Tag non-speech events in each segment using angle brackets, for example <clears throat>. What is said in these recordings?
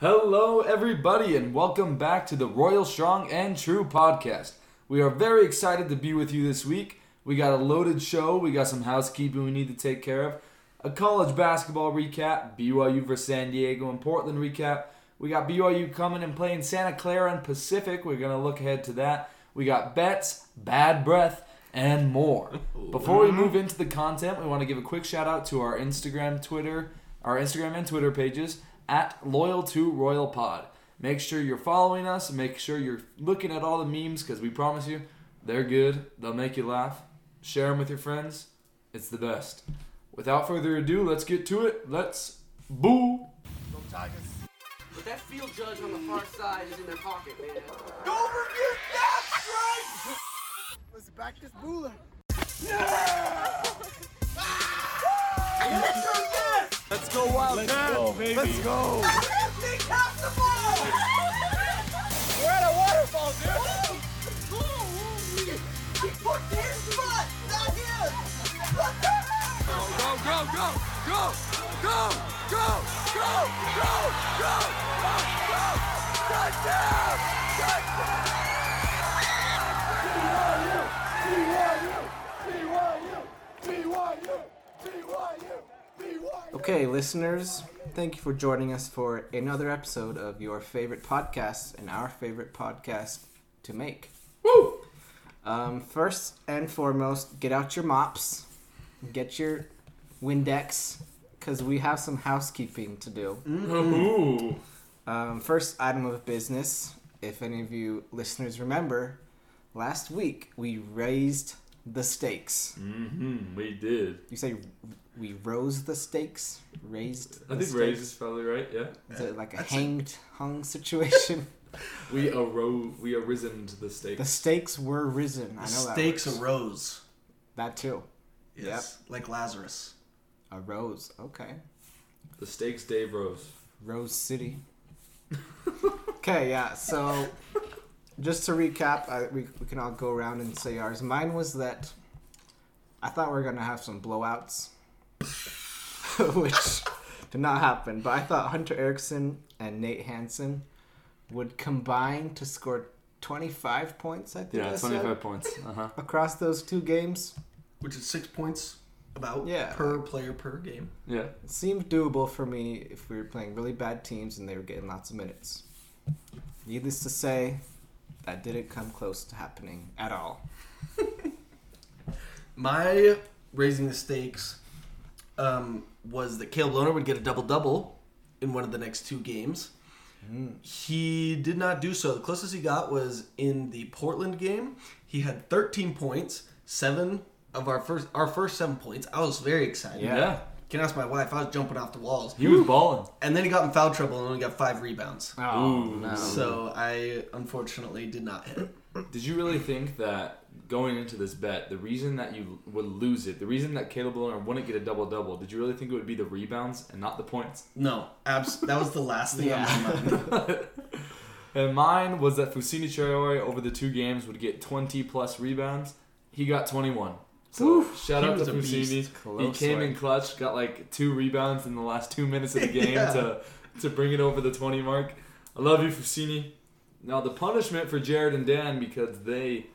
Hello, everybody, and welcome back to the Royal Strong and True podcast. We are very excited to be with you this week. We got a loaded show, we got some housekeeping we need to take care of, a college basketball recap, BYU versus San Diego and Portland recap. We got BYU coming and playing Santa Clara and Pacific. We're going to look ahead to that. We got bets, bad breath, and more. <laughs> Before we move into the content, we want to give a quick shout out to our Instagram, Twitter, our Instagram and Twitter pages at Loyal to Royal Pod. Make sure you're following us. Make sure you're looking at all the memes because we promise you they're good. They'll make you laugh. Share them with your friends. It's the best. Without further ado, let's get to it. Let's boo. But that field judge on the far side is in their pocket, man. Don't forget that strike! Let's back this <laughs> booler. Let's go, Wildcat! Let's go, baby! Let's go! We're at a waterfall, dude. He put his foot, not his. Go, go, go, go! Go! Go! Go! Go! Go! Go! Go! Go! Touchdown! Touchdown! Okay, listeners, thank you for joining us for another episode of your favorite podcast and our favorite podcast to make. Woo! Um, first and foremost, get out your mops, get your Windex, because we have some housekeeping to do. Ooh. Um, first item of business, if any of you listeners remember, last week we raised the stakes. Mm-hmm. We did. You say we rose the stakes? Raised I the think raise stakes? is probably right. Yeah. Is it like a hanged, hung situation? <laughs> We arose. We arisen to the stakes. the stakes. stakes were risen. I know Stakes that. works. arose. That too. Yes. Like Lazarus. Arose. Okay. The stakes. Dave rose. Rose City. <laughs> okay, yeah. So, just to recap, I, we, we can all go around and say ours. Mine was that I thought we were gonna have some blowouts, <laughs> which did not happen. But I thought Hunter Erickson and Nate Hansen would combine to score 25 points. I think. Yeah, I said, twenty-five points. Uh huh. across those two games. Which is six points about Yeah. per player per game. Yeah. It seemed doable for me if we were playing really bad teams and they were getting lots of minutes. Needless to say, that didn't come close to happening at all. <laughs> My raising the stakes um, was that Caleb Lohner would get a double double in one of the next two games. He did not do so. The closest he got was in the Portland game. He had 13 points, seven of our first our first seven points. I was very excited. Yeah. Can ask my wife. I was jumping off the walls. He was balling. And then he got in foul trouble and only got five rebounds. Oh, Ooh. no. So I unfortunately did not hit. Did you really think that going into this bet, the reason that you would lose it, the reason that Caleb Lohner wouldn't get a double double, did you really think it would be the rebounds and not the points? No, abs- that was the last thing on my mind. <laughs> And mine was that Fousseyni Traore over the two games would get 20 plus rebounds. He got 21. So shout out to was a Fousseyni. He came one. in clutch, got like two rebounds in the last two minutes of the <laughs> game Yeah. to to bring it over the 20 mark. I love you, Fousseyni. Now the punishment for Jared and Dan because they,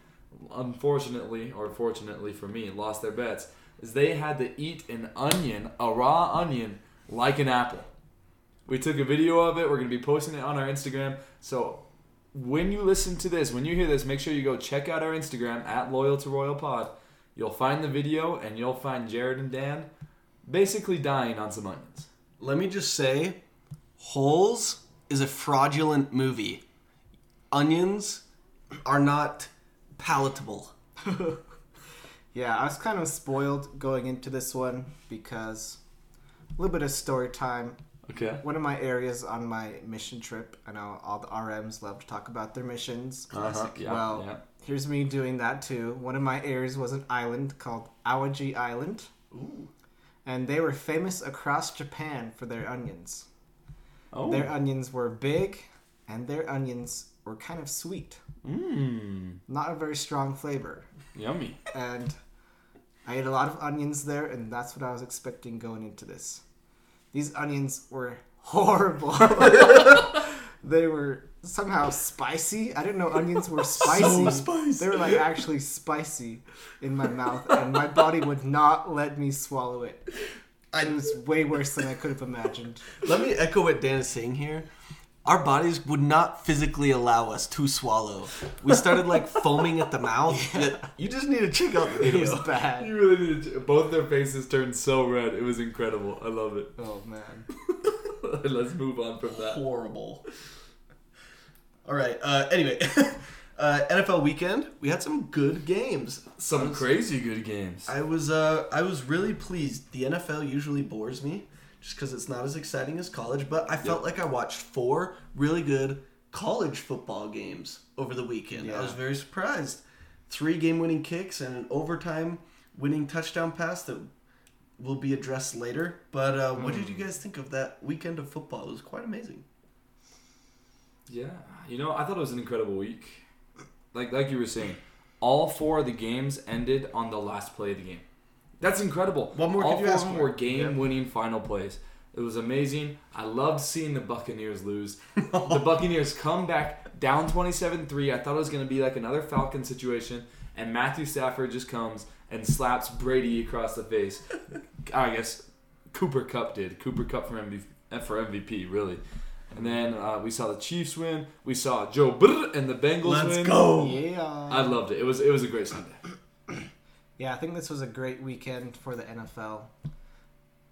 unfortunately or fortunately for me, lost their bets is they had to eat an onion, a raw onion, like an apple. We took a video of it. We're going to be posting it on our Instagram. So when you listen to this, when you hear this, make sure you go check out our Instagram at Loyal to Royal Pod. You'll find the video and you'll find Jared and Dan basically dying on some onions. Let me just say, Holes is a fraudulent movie. Onions are not palatable. <laughs> Yeah, I was kind of spoiled going into this one because a little bit of story time. Okay. One of my areas on my mission trip, I know all the RMs love to talk about their missions. Uh-huh. Yeah, well, yeah. here's me doing that too. One of my areas was an island called Awaji Island. Ooh. And they were famous across Japan for their onions. Oh. Their onions were big and their onions were kind of sweet. Mmm. Not a very strong flavor. Yummy. And I ate a lot of onions there, and that's what I was expecting going into this. These onions were <laughs> horrible. <laughs> they were somehow spicy. I didn't know onions were spicy. So spicy. They were like actually spicy in my mouth, and my body would not let me swallow it. I- It was way worse than I could have imagined. Let me echo what Dan is saying here. Our bodies would not physically allow us to swallow. We started like <laughs> foaming at the mouth. You just need to check out the video. It was <laughs> bad. You really need to. Both their faces turned so red. It was incredible. I love it. Oh man. <laughs> Let's move on from that. Horrible. All right. Uh, anyway, uh, NFL weekend. We had some good games. Some crazy good games. I was uh, I was really pleased. The NFL usually bores me just because it's not as exciting as college, but I felt like I watched four really good college football games over the weekend. I was very surprised. Three game-winning kicks and an overtime winning touchdown pass that will be addressed later. But uh, what did you guys think of that weekend of football? It was quite amazing. Yeah, you know, I thought it was an incredible week. Like like you were saying, all four of the games ended on the last play of the game. That's incredible. What more all could you four ask of them for? were game-winning final plays. It was amazing. I loved seeing the Buccaneers lose. <laughs> the Buccaneers come back down 27-3. I thought it was going to be like another Falcon situation, and Matthew Stafford just comes and slaps Brady across the face. <laughs> I guess Cooper Kupp did. Cooper Kupp for MVP, for MVP really. And then uh, we saw the Chiefs win. We saw Joe Brr and the Bengals Let's win. go. Yeah. I loved it. It was it was a great Sunday. Yeah, I think this was a great weekend for the NFL.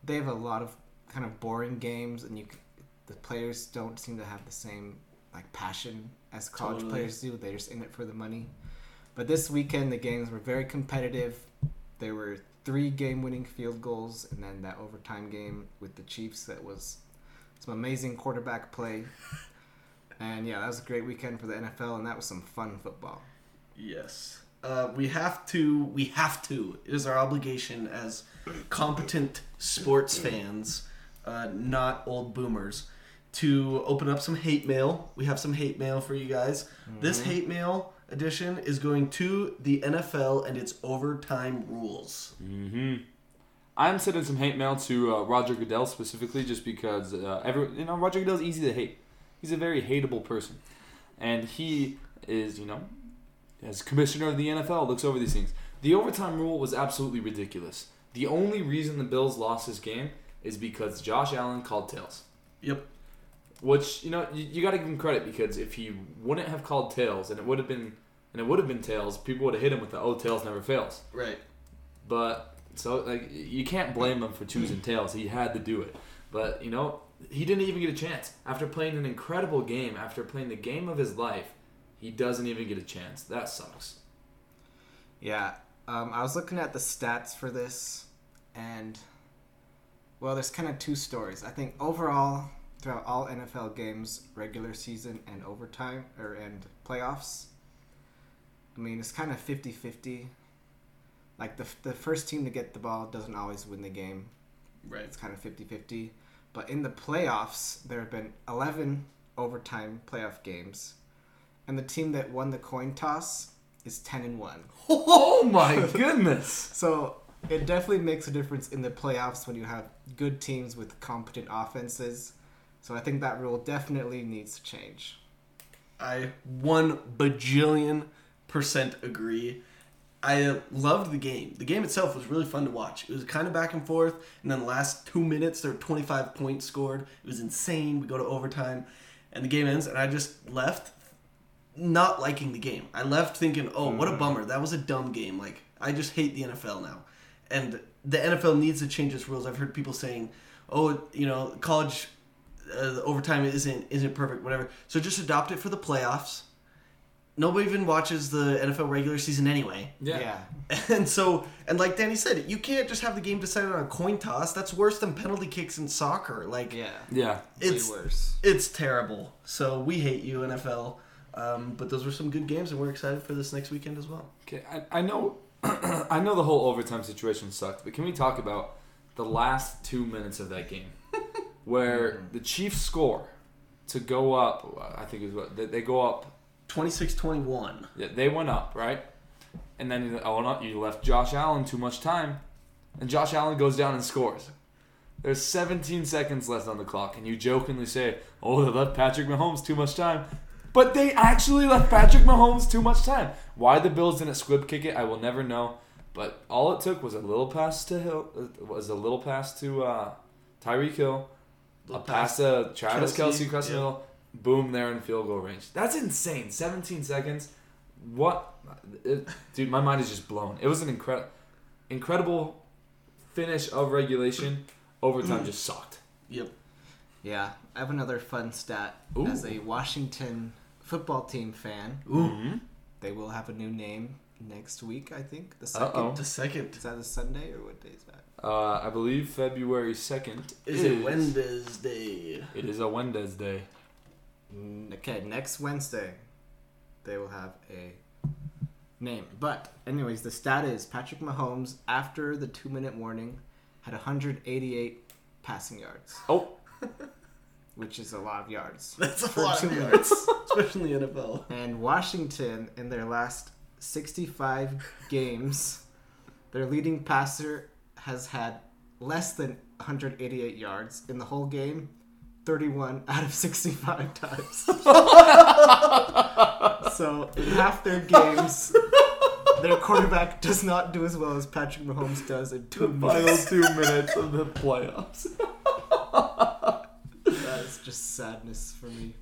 They have a lot of kind of boring games, and you the players don't seem to have the same like passion as college Totally. players do. They're just in it for the money. But this weekend, the games were very competitive. There were three game-winning field goals, and then that overtime game with the Chiefs that was some amazing quarterback play. <laughs> And yeah, that was a great weekend for the NFL, and that was some fun football. Yes. Uh, we have to. We have to. It is our obligation as competent sports fans, uh, not old boomers, to open up some hate mail. We have some hate mail for you guys. This hate mail edition is going to the NFL and its overtime rules. mm-hmm. I'm sending some hate mail to uh, Roger Goodell specifically, just because uh, every you know Roger Goodell's easy to hate. He's a very hateable person, and he is you know as commissioner of the NFL looks over these things. The overtime rule was absolutely ridiculous. The only reason the Bills lost this game is because Josh Allen called tails. Yep. Which you know you, you got to give him credit because if he wouldn't have called tails and it would have been and it would have been tails, people would have hit him with the "oh tails never fails." Right. But so like you can't blame him for choosing <clears throat> tails. He had to do it. But you know he didn't even get a chance after playing an incredible game. After playing the game of his life, he doesn't even get a chance. That sucks. Yeah, um, I was looking at the stats for this, and well, there's kind of two stories. I think overall, throughout all NFL games, regular season and overtime or and playoffs, I mean it's kind of 50-50. Like the the first team to get the ball doesn't always win the game. Right. It's kind of 50-50. But in the playoffs, there have been 11 overtime playoff games, and the team that won the coin toss is 10 and 1. Oh <laughs> my goodness! So it definitely makes a difference in the playoffs when you have good teams with competent offenses. So I think that rule definitely needs to change. I one bajillion percent agree. I loved the game. The game itself was really fun to watch. It was kind of back and forth, and then the last two minutes there were 25 points scored. It was insane. We go to overtime, and the game ends, and I just left not liking the game. I left thinking, "Oh, what a bummer! That was a dumb game." Like I just hate the NFL now, and the NFL needs to change its rules. I've heard people saying, "Oh, you know, college uh, the overtime isn't isn't perfect, whatever." So just adopt it for the playoffs. Nobody even watches the NFL regular season anyway. Yeah. <laughs> And so, and like Danny said, you can't just have the game decided on a coin toss. That's worse than penalty kicks in soccer. Like, Yeah. Yeah. it's Way worse. it's terrible. So we hate you, NFL. Um, but those were some good games, and we're excited for this next weekend as well. Okay, I, I know, <clears throat> I know the whole overtime situation sucked, but can we talk about the last two minutes of that game, <laughs> where the Chiefs score to go up? I think it was what they, they go up. 26-21. yeah, They went up right, and then oh no, you left Josh Allen too much time, and Josh Allen goes down and scores. There's 17 seconds left on the clock, and you jokingly say, "Oh, they left Patrick Mahomes too much time," but they actually left Patrick Mahomes too much time. Why the Bills didn't squib kick it, I will never know. But all it took was a little pass to Hill, uh, was a little pass to uh, Tyreek Hill, a Little pass to Travis Kelce, across the yeah. middle, boom, there in field goal range. That's insane. 17 seconds. What, it, dude? My mind is just blown. It was an incredible, incredible finish of regulation. Overtime <clears throat> just sucked. Yep. Yeah, I have another fun stat. Ooh. As a Washington football team fan, Ooh. they will have a new name next week. I think the second. Uh-oh. The second. Is that a Sunday or what day is that? Uh, I believe February second Is it Wednesday? It is a Wednesday. Okay, next Wednesday, they will have a name. But anyways, the stat is Patrick Mahomes after the two-minute warning had 188 passing yards, Oh, <laughs> which is a lot of yards. <laughs> That's a lot two of minutes. yards, <laughs> especially in the NFL. And Washington, in their last 65 games, their leading passer has had less than 188 yards in the whole game, 31 out of 65 <laughs> times. so in half their games, their quarterback does not do as well as Patrick Mahomes does in two final minutes. two minutes of the playoffs. That is just sadness for me.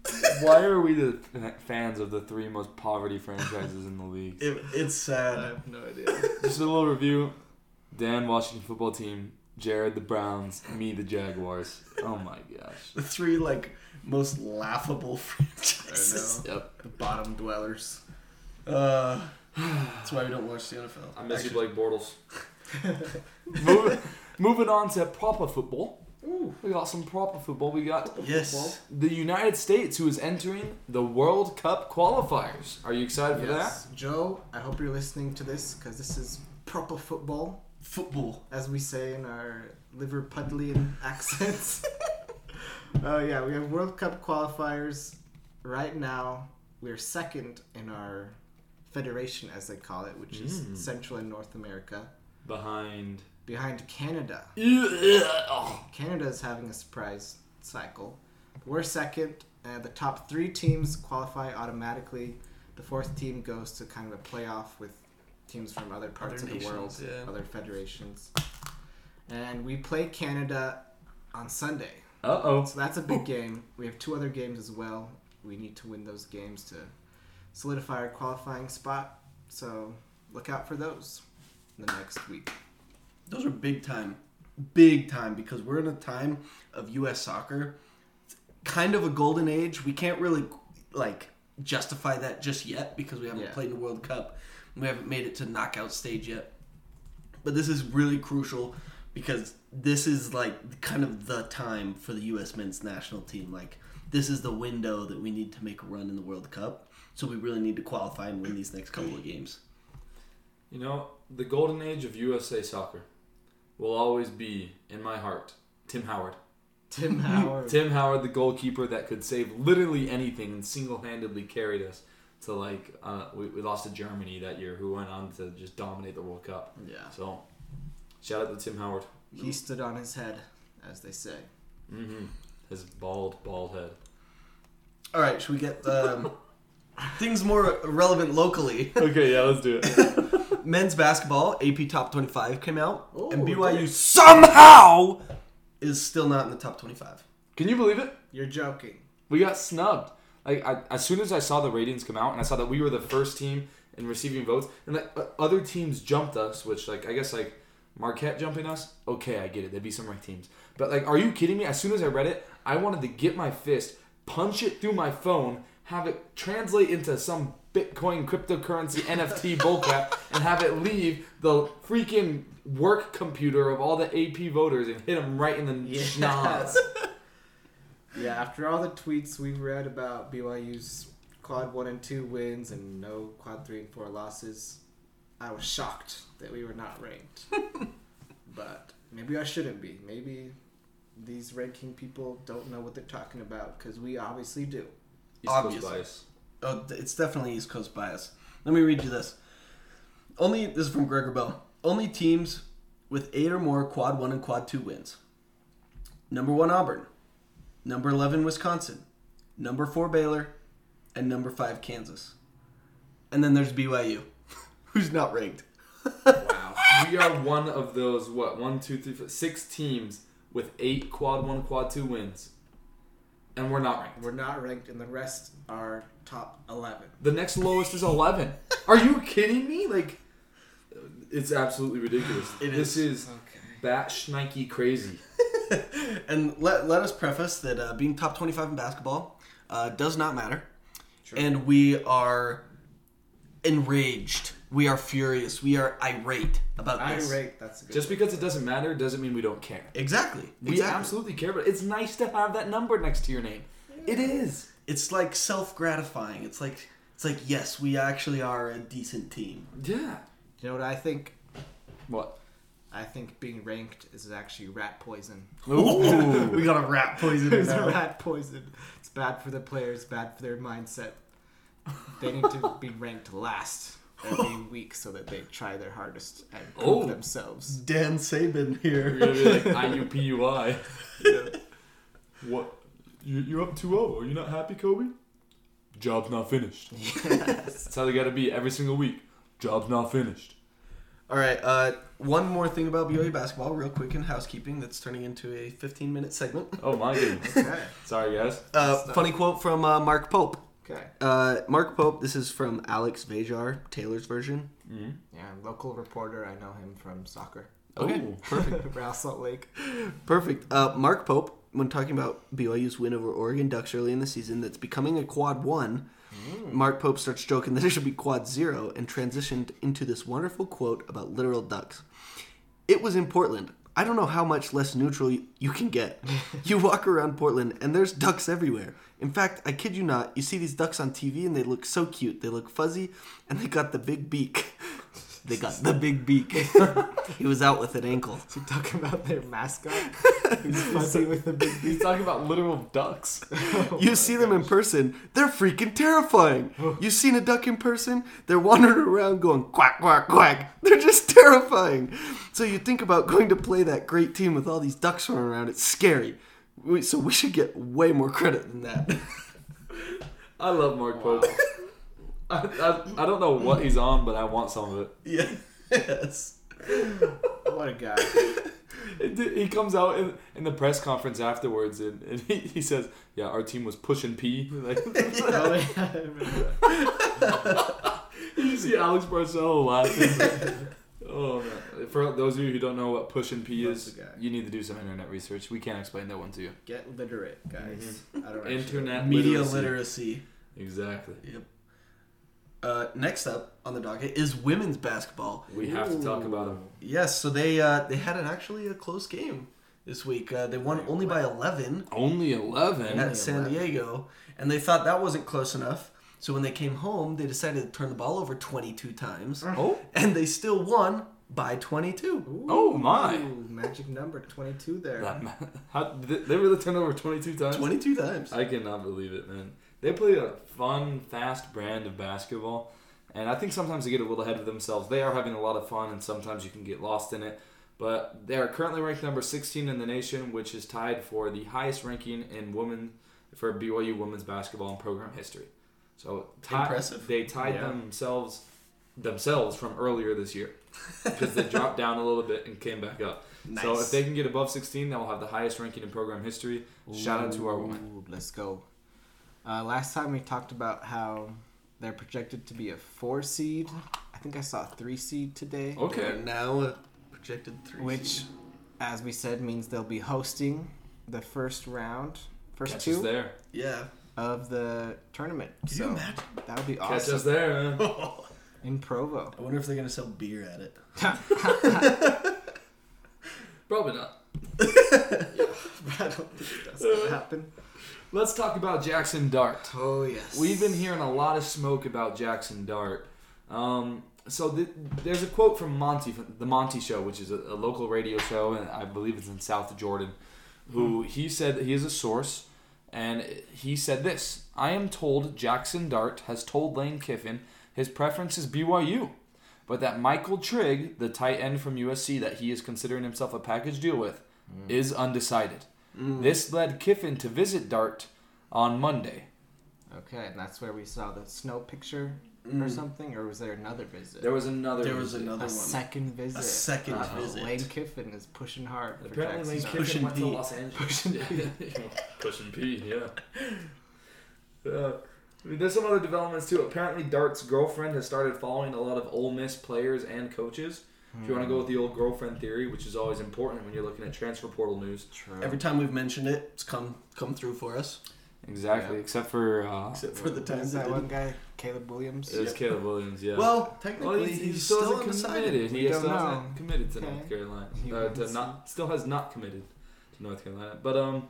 Why are we the fans of the three most poverty franchises in the league? <laughs> It, it's sad. I have no idea. Just a little review. Dan, Washington football team. Jared, the Browns. Me, the Jaguars. Oh my gosh. The three like most laughable <laughs> franchises. I know. Yep. The bottom dwellers. Uh, that's why we don't watch the NFL. I miss you, Actually, Blake Bortles. <laughs> moving, moving on to proper football. We got some proper football. We got Yes. the United States, who is entering the World Cup qualifiers. Are you excited for that? Joe, I hope you're listening to this because this is proper football, Football. as we say in our Liverpudlian accents. Oh <laughs> yeah, we have World Cup qualifiers. Right now, we're second in our federation, as they call it, which is Mm. Central and North America. Behind. Behind Canada. Canada is having a surprise cycle. We're second. Uh, the top three teams qualify automatically. The fourth team goes to kind of a playoff with teams from other parts Other of the world, yeah. other federations. And we play Canada on Sunday. Uh oh. So that's a big game. We have two other games as well. We need to win those games to solidify our qualifying spot. So look out for those in the next week. Those are big time. Big time because we're in a time of US soccer. It's kind of a golden age. We can't really like justify that just yet because we haven't Yeah. played in the World Cup. We haven't made it to knockout stage yet. But this is really crucial because this is like kind of the time for the US men's national team. Like this is the window that we need to make a run in the World Cup. So we really need to qualify and win these next couple of games. You know, the golden age of USA soccer will always be in my heart. Tim Howard. Tim <laughs> Howard. Tim Howard, the goalkeeper that could save literally anything and single-handedly carried us to like uh, we, we lost to Germany that year, who went on to just dominate the World Cup. Yeah. So, shout out to Tim Howard. He stood on his head, as they say. hmm His bald, bald head. All right, should we get um, <laughs> things more relevant locally? Okay, yeah, let's do it. <laughs> Men's basketball AP Top 25 came out, and Oh, BYU did it? somehow is still not in the top 25. Can you believe it? You're joking. We got snubbed. Like I, as soon as I saw the ratings come out, and I saw that we were the first team in receiving votes, and like other teams jumped us, which like I guess like Marquette jumping us. Okay, I get it. There'd be some ranked teams, but like, are you kidding me? As soon as I read it, I wanted to get my fist, punch it through my phone, have it translate into some Bitcoin cryptocurrency <laughs> NFT bullcrap, and have it leave the freaking work computer of all the AP voters and hit them right in the Yes. <laughs> schnoz. <laughs> Yeah, after all the tweets we've read about BYU's quad one and two wins and no quad three and four losses, I was shocked that we were not ranked. but maybe I shouldn't be. Maybe these ranking people don't know what they're talking about because we obviously do. East Coast Obviously. bias. Oh, it's definitely East Coast bias. Let me read you this. Only this is from Gregor Bell. Only teams with eight or more quad one and quad two wins. number one Auburn, number eleven Wisconsin, number four Baylor, and number five Kansas. And then there's BYU, <laughs> who's not ranked. Wow. we are one of those what one, two, three, four, six teams with eight quad one, quad two wins, and we're not ranked. We're not ranked, and the rest are top 11. The next lowest is eleven. Are you kidding me? Like, it's absolutely ridiculous. It this is. is bat schnikey crazy. <laughs> and let, let us preface that uh, being top 25 in basketball uh, does not matter. And we are enraged. We are furious. We are irate about this. Irate, that's a good Just because it doesn't matter doesn't mean we don't care. Exactly. We exactly. absolutely care, but it's nice to have that number next to your name. It is. It's like self gratifying. It's like it's like yes, we actually are a decent team. Yeah. You know what I think? What? I think being ranked is actually rat poison. <laughs> we got a rat <laughs> poison It's now. rat poison. It's bad for the players, bad for their mindset. They need to be ranked last every week so that they try their hardest and prove Oh. Themselves. Dan Saban here. You're gonna be like IUPUI. <laughs> What? You- You're up 2-0. Are you not happy, Kobe? Job's not finished. <laughs> Yes. That's how they gotta be every single week. Job's not finished. All right. Uh, one more thing about BYU basketball, real quick in housekeeping. That's turning into a 15 minute segment. Oh my goodness. <laughs> Okay. Sorry, guys. Uh, funny quote from uh, Mark Pope. Okay. Uh, Mark Pope. This is from Alex Vejar, Taylor's version. Yeah, local reporter. I know him from soccer. Okay, Oh. <laughs> perfect. <laughs> Real Salt Lake. Perfect. Uh, Mark Pope, when talking about BYU's win over Oregon Ducks early in the season, that's becoming a quad one. Mark Pope starts joking that it should be quad zero and transitioned into this wonderful quote about literal ducks. It was in Portland. I don't know how much less neutral y- you can get. <laughs> You walk around Portland and there's ducks everywhere. In fact, I kid you not, you see these ducks on TV and they look so cute. They look fuzzy and they got the big beak. <laughs> They got the big beak. <laughs> he was out with an ankle. You talking about their mascot? He's fuzzy with the big <laughs> He's talking about literal ducks. <laughs> You see them in person, they're freaking terrifying. <laughs> You seen a duck in person? They're wandering around going quack, quack, quack. They're just terrifying. So you think about going to play that great team with all these ducks running around, it's scary. We- So we should get way more credit than that. I love Mark Pope. I, I, I don't know what he's on, but I want some of it. yes. What a guy. It- He comes out in, in the press conference afterwards and, and he, he says, Yeah, our team was pushing P. Like, <laughs> Oh, yeah, I remember that. <laughs> you see Alex Barcelo laughing. <laughs> oh, man. For those of you who don't know what pushing P That's is, you need to do some internet research. We can't explain that one to you. Get literate, guys. I don't Internet Media literacy. literacy. Exactly. Yep. Uh, next up on the docket is women's basketball. We have to talk about him. Yes, so they uh, they had an actually a close game this week. Uh, they won only by 11. Only 11. at San Diego, and they thought that wasn't close enough. So when they came home, they decided to turn the ball over 22 times, Oh, and they still won by 22. oh my. Ooh, magic number 22 there. That ma- <laughs> How, they really turned over 22 times? 22 times. I cannot believe it, man. They play a fun, fast brand of basketball, and I think sometimes they get a little ahead of themselves. They are having a lot of fun, and sometimes you can get lost in it. But they are currently ranked number 16 in the nation, which is tied for the highest ranking in women for BYU women's basketball in program history. So ti- Impressive. They tied Yeah. themselves themselves from earlier this year <laughs> because they dropped down a little bit and came back up. So if they can get above 16, they'll have the highest ranking in program history. Shout out to our women. Let's go. Uh, last time we talked about how they're projected to be a four seed. I think I saw a three seed today. Okay. They're now a projected three. Which, seed. as we said, means they'll be hosting the first round, first Catch us two there. yeah. of the tournament. Can so you imagine? that would be awesome. Catch us there, man. <laughs> in Provo. I wonder if they're gonna sell beer at it. <laughs> Probably not. <laughs> I don't think that's gonna uh, happen. Let's talk about Jackson Dart. Oh yes. We've been hearing a lot of smoke about Jackson Dart. Um, so th- there's a quote from Monty, from the Monty Show, which is a, a local radio show, and I believe it's in South Jordan. Who he said he is a source, and he said this: "I am told Jackson Dart has told Lane Kiffin his preference is BYU, but that Michael Trigg, the tight end from USC that he is considering himself a package deal with, is undecided. This led Kiffin to visit Dart on Monday. Okay, and that's where we saw the snow picture or something, or was there another visit? There was another. There was visit. another a one. second visit. A second Uh-oh. visit. Lane Kiffin is pushing hard. For Apparently, Lane Kiffin Pushing went to Los <laughs> Angeles. Pushing P. Pushing P, yeah. <laughs> Uh, I mean, there's some other developments too. Apparently, Dart's girlfriend has started following a lot of Ole Miss players and coaches. If you want to go with the old girlfriend theory, which is always important when you're looking at transfer portal news. True. Every time we've mentioned it, it's come come through for us. Exactly, Yeah. except for uh, Except for the Is times that that one didn't. guy, Caleb Williams? it was Caleb Williams. Yeah. Well, technically, Well, he's, he, he still, still hasn't undecided. committed. We He don't still know. hasn't committed to Okay. North Carolina. He Uh, to wants not, still has not committed to North Carolina. But um,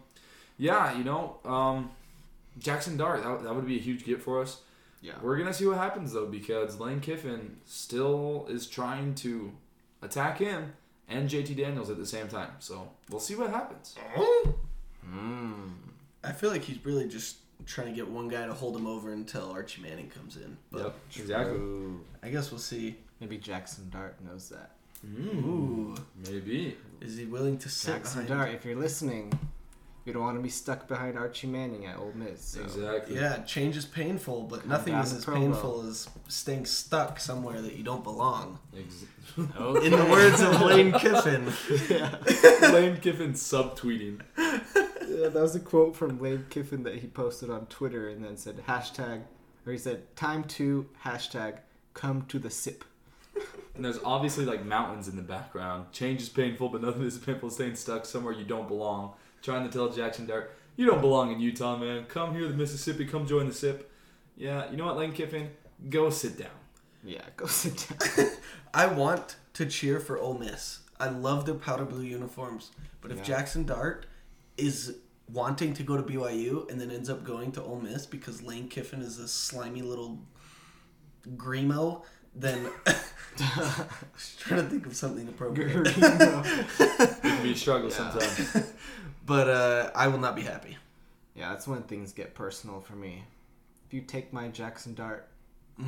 yeah, you know, um, Jackson Dart that, that would be a huge get for us. Yeah. We're gonna see what happens though because Lane Kiffin still is trying to attack him and JT Daniels at the same time. So we'll see what happens. Mm. I feel like he's really just trying to get one guy to hold him over until Archie Manning comes in. But Yep, exactly. True. I guess we'll see. Maybe Jackson Dart knows that. Mm, Ooh, maybe. is he willing to sit Jackson behind? Dart, if you're listening, you don't want to be stuck behind Archie Manning at Ole Miss. So. Exactly. Yeah, change is painful, but Come nothing is as promo. painful as staying stuck somewhere that you don't belong. Ex- Okay. In the words of Lane Kiffin, <laughs> <laughs> Lane Kiffin subtweeting. Yeah, that was a quote from Lane Kiffin that he posted on Twitter and then said hashtag, or he said, time to hashtag come to the sip. And there's obviously like mountains in the background. Change is painful, but nothing is painful. Staying stuck somewhere you don't belong. Trying to tell Jackson Dart, you don't belong in Utah, man. Come here to Mississippi. Come join the SIP. Yeah, you know what, Lane Kiffin? Go sit down. Yeah, go sit down. <laughs> I want to cheer for Ole Miss. I love their powder blue uniforms, but if Yeah. Jackson Dart is wanting to go to BYU and then ends up going to Ole Miss because Lane Kiffin is a slimy little grimo, then I was <laughs> <laughs> trying to think of something appropriate. It can be a struggle Yeah. sometimes. But uh, I will not be happy. yeah, that's when things get personal for me. If you take my Jackson Dart,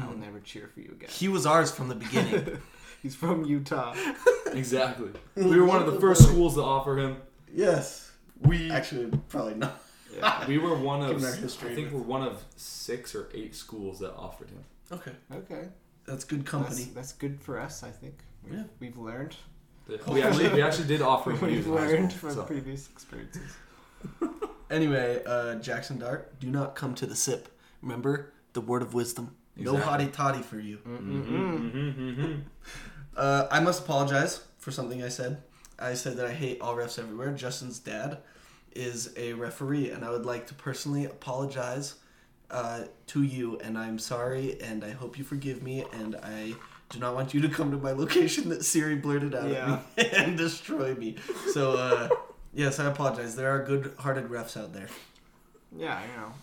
I will never cheer for you again. He was ours from the beginning. <laughs> He's from Utah. <laughs> exactly. We were one of the <laughs> first schools to offer him. yes. We Actually, probably not. Yeah. we were one of history I think we're one of six or eight schools that offered him. Okay. Okay. That's good That's, company. that's good for us, I think. We've, Yeah. we've learned. We <laughs> actually we actually did offer him. when We've was in high learned from so. previous experiences. <laughs> Anyway, uh, Jackson Dart, do not come to the sip. Remember the word of wisdom. No Exactly. hottie toddy for you. Mm-hmm, <laughs> Uh, I must apologize for something I said. I said that I hate all refs everywhere. Justin's dad is a referee, and I would like to personally apologize uh, to you. And I'm sorry, and I hope you forgive me. And I do not want you to come to my location that Siri blurted out Yeah. at me <laughs> and destroy me. So, uh, yes, I apologize. There are good-hearted refs out there. Yeah, you know.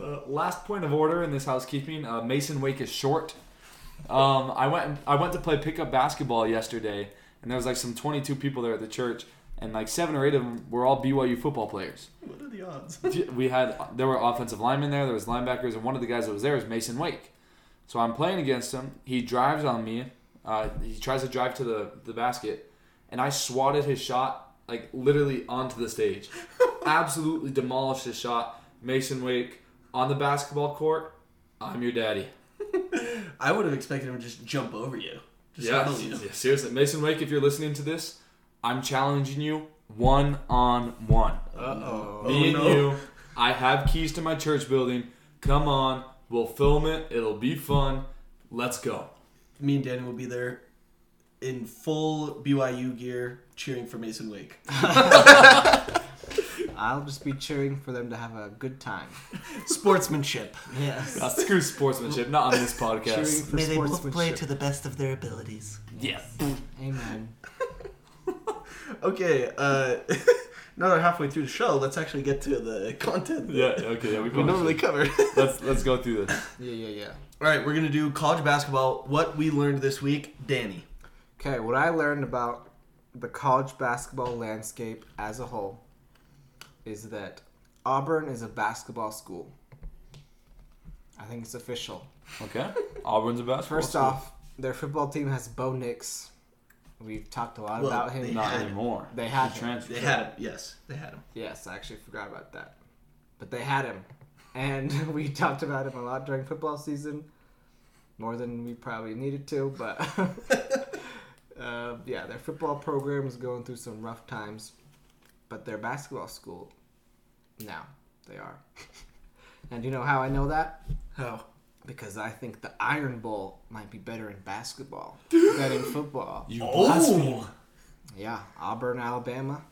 Uh, last point of order in this housekeeping: uh, Mason Wake is short. Um, I went I went to play pickup basketball yesterday, and there was like some 22 people there at the church, and like seven or eight of them were all BYU football players. What are the odds? we had there were offensive linemen there, there was linebackers, and one of the guys that was there was Mason Wake. So I'm playing against him. He drives on me. Uh, he tries to drive to the the basket, and I swatted his shot like literally onto the stage. <laughs> Absolutely demolished his shot. Mason Wake on the basketball court. I'm your daddy. <laughs> I would have expected him to just jump over you. Just Yeah, you. yeah, seriously, Mason Wake. If you're listening to this, I'm challenging you one on one. Uh-oh. Me and no. you. I have keys to my church building. Come on, we'll film it. It'll be fun. Let's go. Me and Danny will be there in full BYU gear cheering for Mason Wake. <laughs> I'll just be cheering for them to have a good time. Sportsmanship. Yes. Uh, screw sportsmanship. Not on this <laughs> podcast. for. May they both play to the best of their abilities. Yeah. Amen. <laughs> Okay, uh, now that we're halfway through the show, let's actually get to the <laughs> content that Yeah. Okay. Yeah, we, <laughs> we normally cover. <laughs> Let's let's go through this. Yeah, yeah, yeah. All right, we're gonna do college basketball. What we learned this week, Danny. Okay, what I learned about the college basketball landscape as a whole is that Auburn is a basketball school. I think it's official. Okay. Auburn's a basketball. First school. off, their football team has Bo Nix, We've talked a lot Well, about him. they Not had- anymore. they had He him. transferred. They had him. Yes, they had him. Yes, I actually forgot about that. But they had him. And <laughs> we talked about him a lot during football season. More than we probably needed to, but <laughs> uh, yeah, their football program is going through some rough times. But their basketball school, now they are. <laughs> and you know how I know that? How? Because I think the Iron Bowl might be better in basketball <laughs> than in football. You Oh. blaspheme. Yeah, Auburn, Alabama.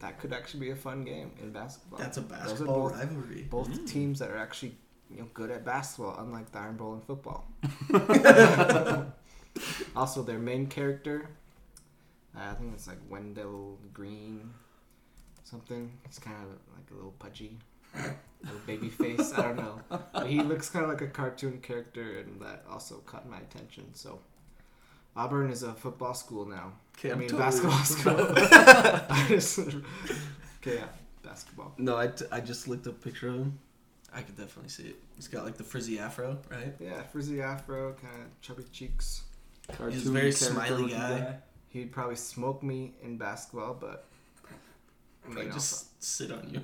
That could actually be a fun game in basketball. That's a Those are basketball both- rivalry. both teams that are actually you know good at basketball, unlike the Iron Bowl in football. <laughs> also, their main character, uh, I think it's like Wendell Green, something. He's kind of like a little pudgy, baby face. I don't know, but he looks kind of like a cartoon character, and that also caught my attention. So. Auburn is a football school now. Okay, I mean totally- basketball <laughs> school. <laughs> I just- okay, yeah, basketball. No, I, t- I just looked up a picture of him. I could definitely see it. He's got like the frizzy afro, right? Yeah, frizzy afro, kind of chubby cheeks. He's a very smiley looking guy. He'd probably smoke me in basketball, but I I mean, just sit on you.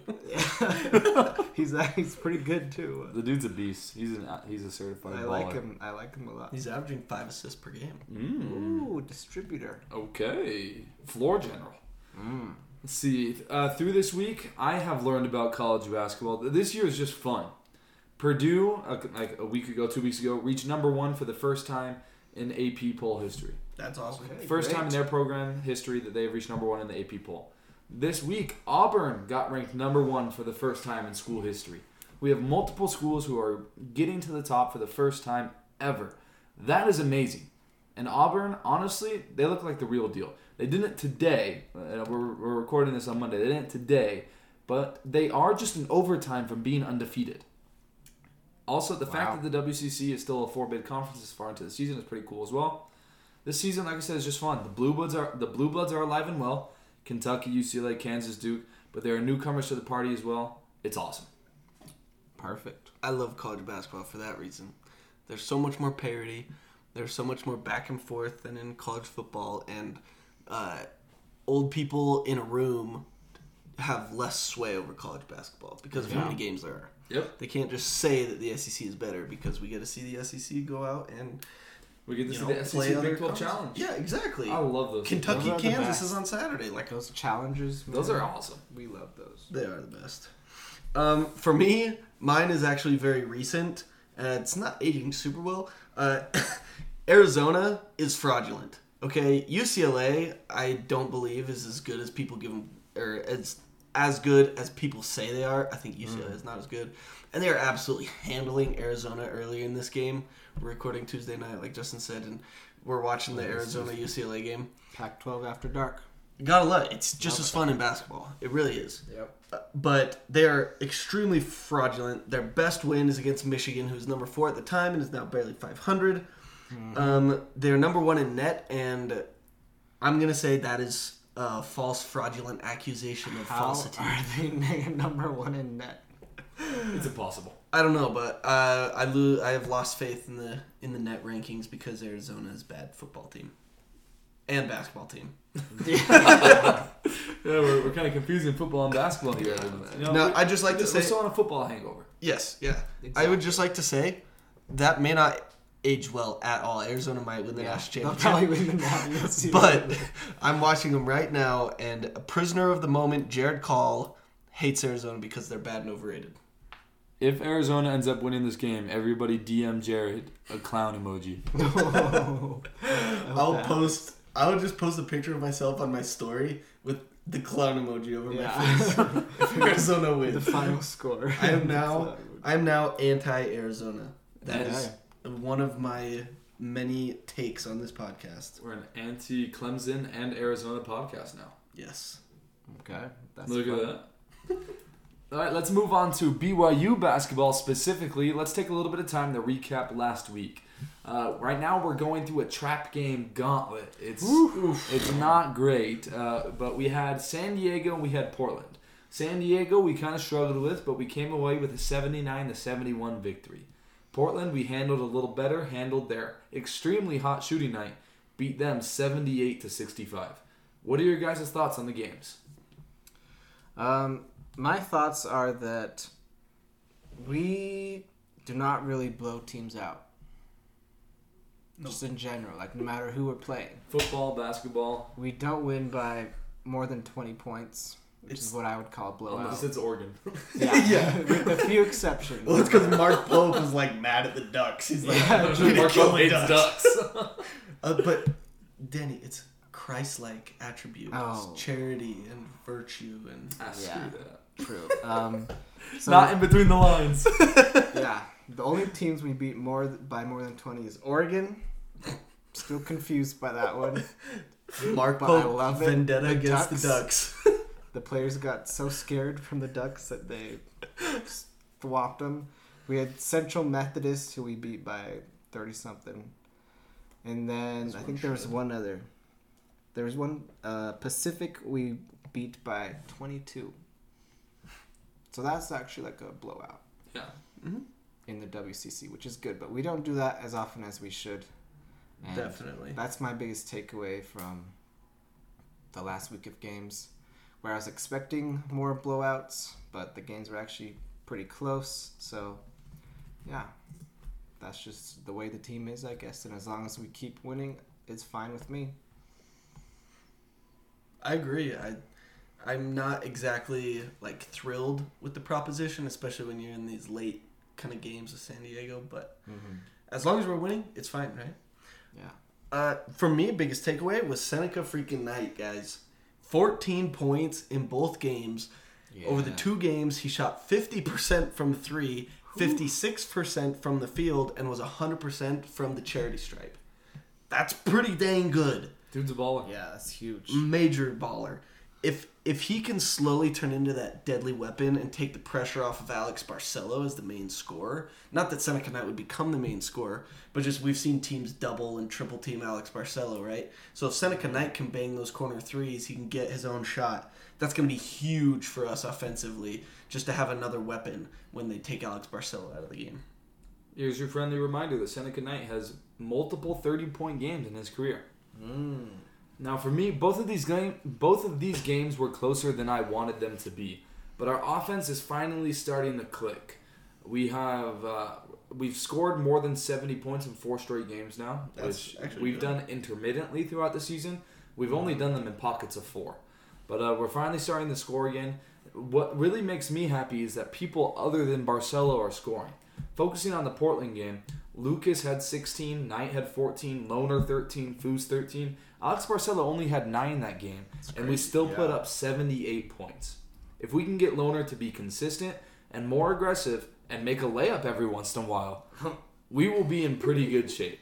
also- <laughs> he's uh, he's pretty good too. The dude's a beast. He's an he's a certified I baller. like him. I like him a lot. He's averaging five assists per game. Mm. Ooh, distributor. Okay. Floor general. Mm. Let's see. Uh, through this week, I have learned about college basketball. This year is just fun. Purdue, uh, like a week ago, two weeks ago, reached number one for the first time in AP poll history. That's awesome. Okay. First time in their program history that they've reached number one in the AP poll. This week, Auburn got ranked number one for the first time in school history. We have multiple schools who are getting to the top for the first time ever. That is amazing. And Auburn, honestly, they look like the real deal. They didn't today. Uh, we're, we're recording this on Monday. They didn't today, but they are just an overtime from being undefeated. Also, the Wow. fact that the WCC is still a four-bid conference this far into the season is pretty cool as well. This season, like I said, is just fun. The blue bloods are the blue bloods are alive and well. Kentucky, UCLA, Kansas, Duke, but there are newcomers to the party as well. It's awesome. Perfect. I love college basketball for that reason. There's so much more parity. There's so much more back and forth than in college football, and uh, old people in a room have less sway over college basketball because of how many games there are. Yep. They can't just say that the SEC is better because we get to see the SEC go out and We get to you see know the SEC Big 12. Challenge. Yeah, exactly. I love those. Kentucky, Those Kansas is on Saturday. Like Those challengers. Those are awesome. We love those. They are the best. Um, for me, mine is actually very recent. Uh, it's not aging super well. Uh, <laughs> Arizona is fraudulent. Okay, UCLA, I don't believe is as good as people give them, or as as good as people say they are. I think UCLA is not as good, and they are absolutely handling Arizona early in this game. Recording Tuesday night, like Justin said, and we're watching the Arizona UCLA game. Pac-12 after dark. Gotta love it. It's just as fun in basketball. It really is. Yep. Uh, but they are extremely fraudulent. Their best win is against Michigan, who's number four at the time and is now barely 500. Um, they're number one in net, and I'm gonna say that is a false, fraudulent accusation of How falsity. are they <laughs> number one in net? It's impossible. I don't know, but uh, I lo- I have lost faith in the in the net rankings because Arizona is bad football team and basketball team. <laughs> Yeah, we're, we're kind of confusing football and basketball here. You know, No, I just like to we're say still on a football hangover. Yes, yeah. I would just like to say that may not age well at all. Arizona might win the national championship. probably win the. <laughs> But I'm watching them right now, and a prisoner of the moment, Jared Call, hates Arizona because they're bad and overrated. If Arizona ends up winning this game, everybody DM Jared a clown emoji. <laughs> <laughs> I'll post. I would just post a picture of myself on my story with the clown emoji over my face. <laughs> if Arizona wins, the final score. I am now. I am now anti-Arizona. That Okay. is one of my many takes on this podcast. We're an anti-Clemson and Arizona podcast now. Yes. Okay. That's Look fun. at that. All right, let's move on to BYU basketball specifically. Let's take a little bit of time to recap last week. Uh, right now, we're going through a trap game gauntlet. It's it's not great, uh, but we had San Diego and we had Portland. San Diego we kind of struggled with, but we came away with a 79 to 71 victory. Portland we handled a little better, handled their extremely hot shooting night, beat them 78 to 65. What are your guys' thoughts on the games? Um, my thoughts are that we do not really blow teams out. Just in general, like no matter who we're playing, Football, basketball, we don't win by more than twenty points, which It's- is what I would call a blowout. unless it's Oregon. Yeah, <laughs> Yeah. <laughs> with a few exceptions. Well, it's because Mark Pope was like mad at the Ducks. He's like, Yeah, "We need to Mark kill Pope the hates Ducks." ducks. <laughs> Uh, but Danny, it's Christ-like attributes, Oh. charity and virtue, and ah, screw Yeah. that. True. <laughs> Um, so Not in between the lines. <laughs> yeah, the only teams we beat more th- by more than twenty is Oregon. Still confused by that one. Mark But I Pope love it. vendetta The against Ducks. the Ducks. <laughs> The players got so scared from the Ducks that they swapped them. We had Central Methodist, who we beat by thirty something, and then I think there was one other. There was one uh, Pacific we beat by twenty two. So that's actually like a blowout yeah. Mm-hmm. in the WCC, which is good. But we don't do that as often as we should. And Definitely. That's my biggest takeaway from the last week of games, where I was expecting more blowouts, but the games were actually pretty close. So, yeah, that's just the way the team is, I guess. And as long as we keep winning, it's fine with me. I agree. I I'm not exactly like thrilled with the proposition, especially when you're in these late kind of games with San Diego. But as long as we're winning, it's fine, right? Yeah. Uh, for me, biggest takeaway was Seneca freaking Knight, guys. 14 points in both games. Over the two games, he shot 50% from three, 56% from the field, and was 100% from the charity stripe. That's pretty dang good. Dude's a baller. Yeah, that's huge. Major baller. If if he can slowly turn into that deadly weapon and take the pressure off of Alex Barcelo as the main scorer, not that Seneca Knight would become the main scorer, but just we've seen teams double and triple team Alex Barcelo, right? So if Seneca Knight can bang those corner threes, he can get his own shot. That's going to be huge for us offensively, just to have another weapon when they take Alex Barcelo out of the game. Here's your friendly reminder that Seneca Knight has multiple 30 point games in his career. Hmm. Now, for me, both of these game, both of these games were closer than I wanted them to be, but our offense is finally starting to click. We have uh, we've scored more than 70 points in four straight games now, That's which we've good. done intermittently throughout the season. We've only done them in pockets of four, but uh, we're finally starting to score again. What really makes me happy is that people other than Barcelo are scoring. Focusing on the Portland game, Lucas had 16, Knight had 14, Lohner 13, Foos 13. Alex Barcelo only had 9 that game, and we still put up 78 points. If we can get Lohner to be consistent and more aggressive and make a layup every once in a while, <laughs> we will be in pretty good shape.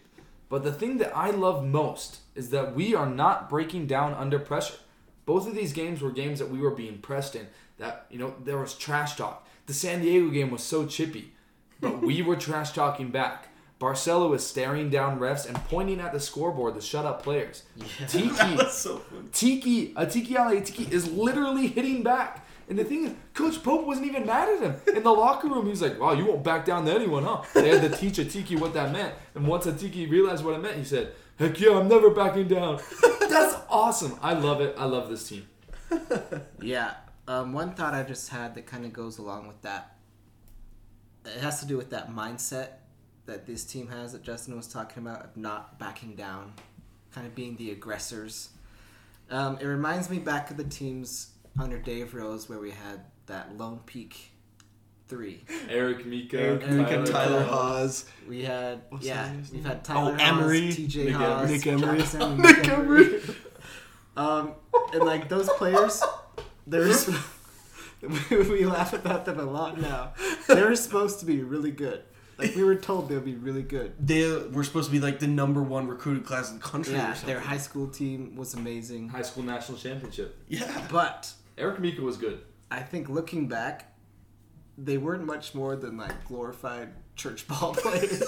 But the thing that I love most is that we are not breaking down under pressure. Both of these games were games that we were being pressed in. That you know there was trash talk. The San Diego game was so chippy, but we were trash talking back. Barcelo is staring down refs and pointing at the scoreboard to shut up players. Yeah, Tiki, <laughs> so. Tiki, Atiki Ally Atiki is literally hitting back. And the thing is, Coach Pope wasn't even mad at him. In the locker room, he's like, wow, you won't back down to anyone, huh? They had to teach a Tiki what that meant. And once a Tiki realized what it meant, he said, heck yeah, I'm never backing down. <laughs> That's awesome. I love it. I love this team. <laughs> Yeah. Um, one thought I just had that kind of goes along with that. It has to do with that mindset that this team has that Justin was talking about of not backing down, kind of being the aggressors. Um, it reminds me back of the teams under Dave Rose where we had that lone peak three. Eric Mika, Eric Mika, Tyler Hall. Haws. We had What's yeah, we've had Tyler Oh, Haws, Emery. TJ Nick Haws, Emery. Nick Emery. Jackson, and <laughs> Nick Emery. Um, and like those players, there's <laughs> we laugh about them a lot now. They're supposed to be really good. Like we were told they'd be really good. They were supposed to be like the number one recruited class in the country Yeah, their high school team was amazing. High school national championship. yeah. But Eric Mika was good. I think looking back, they weren't much more than like glorified church <laughs> ball players.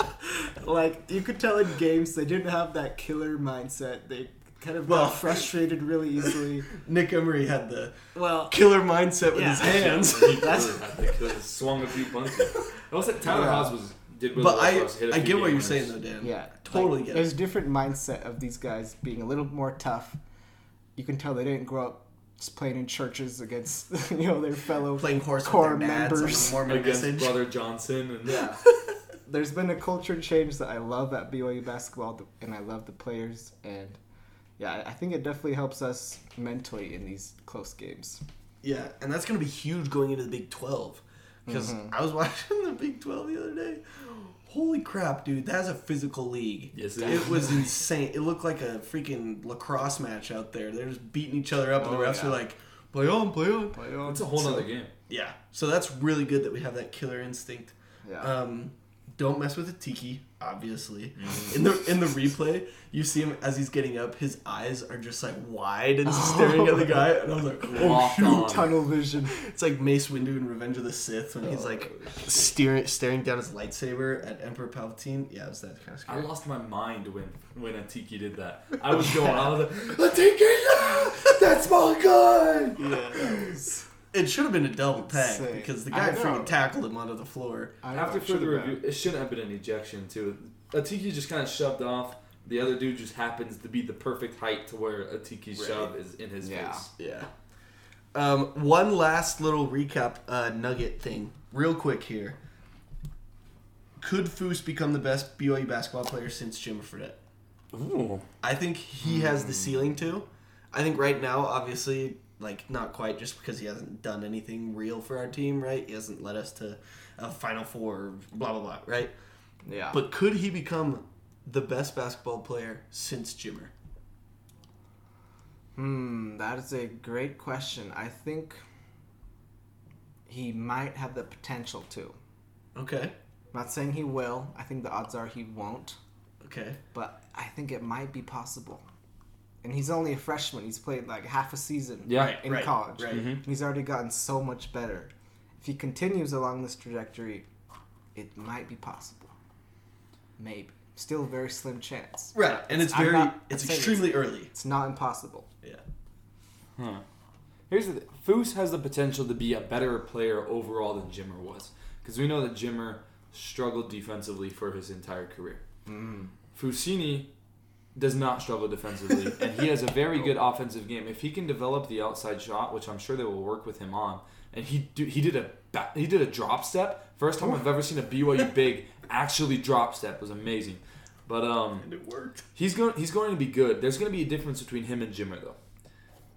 <laughs> like you could tell in games they didn't have that killer mindset. They kind of Well- got frustrated really easily. <laughs> Nick Emery had the Well, killer mindset with Yeah. his hands. He really had the killer, swung a few punches. I was like Tyler Yeah. Haws was did really But well I, for us, hit a I few get what game you're saying though, Dan. Yeah, Totally get it. There's it. different mindset of these guys being a little more tough. You can tell they didn't grow up just playing in churches against <laughs> you know their fellow Playing horse core with their members. the Mormon against message. Brother Johnson. And Yeah. <laughs> There's been a culture change that I love at BYU basketball, and I love the players, and yeah, I think it definitely helps us mentally in these close games. Yeah, and that's going to be huge going into the Big 12. Because Mm-hmm. I was <laughs> watching the Big 12 the other day. Holy crap, dude. That's a physical league. Yes, it it is. was <laughs> insane. It looked like a freaking lacrosse match out there. They're just beating each other up, and the Oh, refs yeah. are like, play on, play on. Play on." It's a whole So- nother game. Yeah. So that's really good that we have that killer instinct. Yeah. Um, don't mess with the tiki, obviously. Mm-hmm. In the in the replay, you see him as he's getting up. His eyes are just like wide and <laughs> staring at the guy, and I was like, "Oh shoot!" Tunnel vision. It's like Mace Windu in Revenge of the Sith when he's like steering, staring down his lightsaber at Emperor Palpatine. Yeah, it was that kind of I lost my mind when when Atiki did that. I was going, I was like, <laughs> Atiki, yeah, that's my guy. Yeah. It should have been a double tag Insane. because the I guy know. freaking tackled him onto the floor. I know, After it should've further been. review, it shouldn't have been an ejection too. Atiki just kind of shoved off. The other dude just happens to be the perfect height to where Atiki's Right. shove is in his Yeah. face. Yeah. Um, one last little recap uh, nugget thing, real quick here. Could Foose become the best BYU basketball player since Jimmer Fredette? Ooh. I think he has the ceiling to. I think right now, obviously, like not quite, just because he hasn't done anything real for our team, right? He hasn't led us to a Final Four, blah blah blah, right? Yeah. But could he become the best basketball player since Jimmer? Hmm, that is a great question. I think he might have the potential to. Okay, I'm not saying he will. I think the odds are he won't, okay, but I think it might be possible. And he's only a freshman. He's played like half a season Yeah. Right, in right, college. right. Mm-hmm. And he's already gotten so much better. If he continues along this trajectory, it might be possible. Maybe. Still a very slim chance. right, and it's I'm very, not- it's I'm saying extremely early. It's not impossible. Yeah. Huh. Here's the thing. Foose has the potential to be a better player overall than Jimmer was. Because we know that Jimmer struggled defensively for his entire career. Mm. Fousseyni does not struggle defensively, <laughs> and he has a very good offensive game. If he can develop the outside shot, which I'm sure they will work with him on, and he do, he did a he did a drop step. First time I've ever seen a BYU big actually drop step was amazing. But um, And it worked. He's going. He's going to be good. There's going to be a difference between him and Jimmer, though.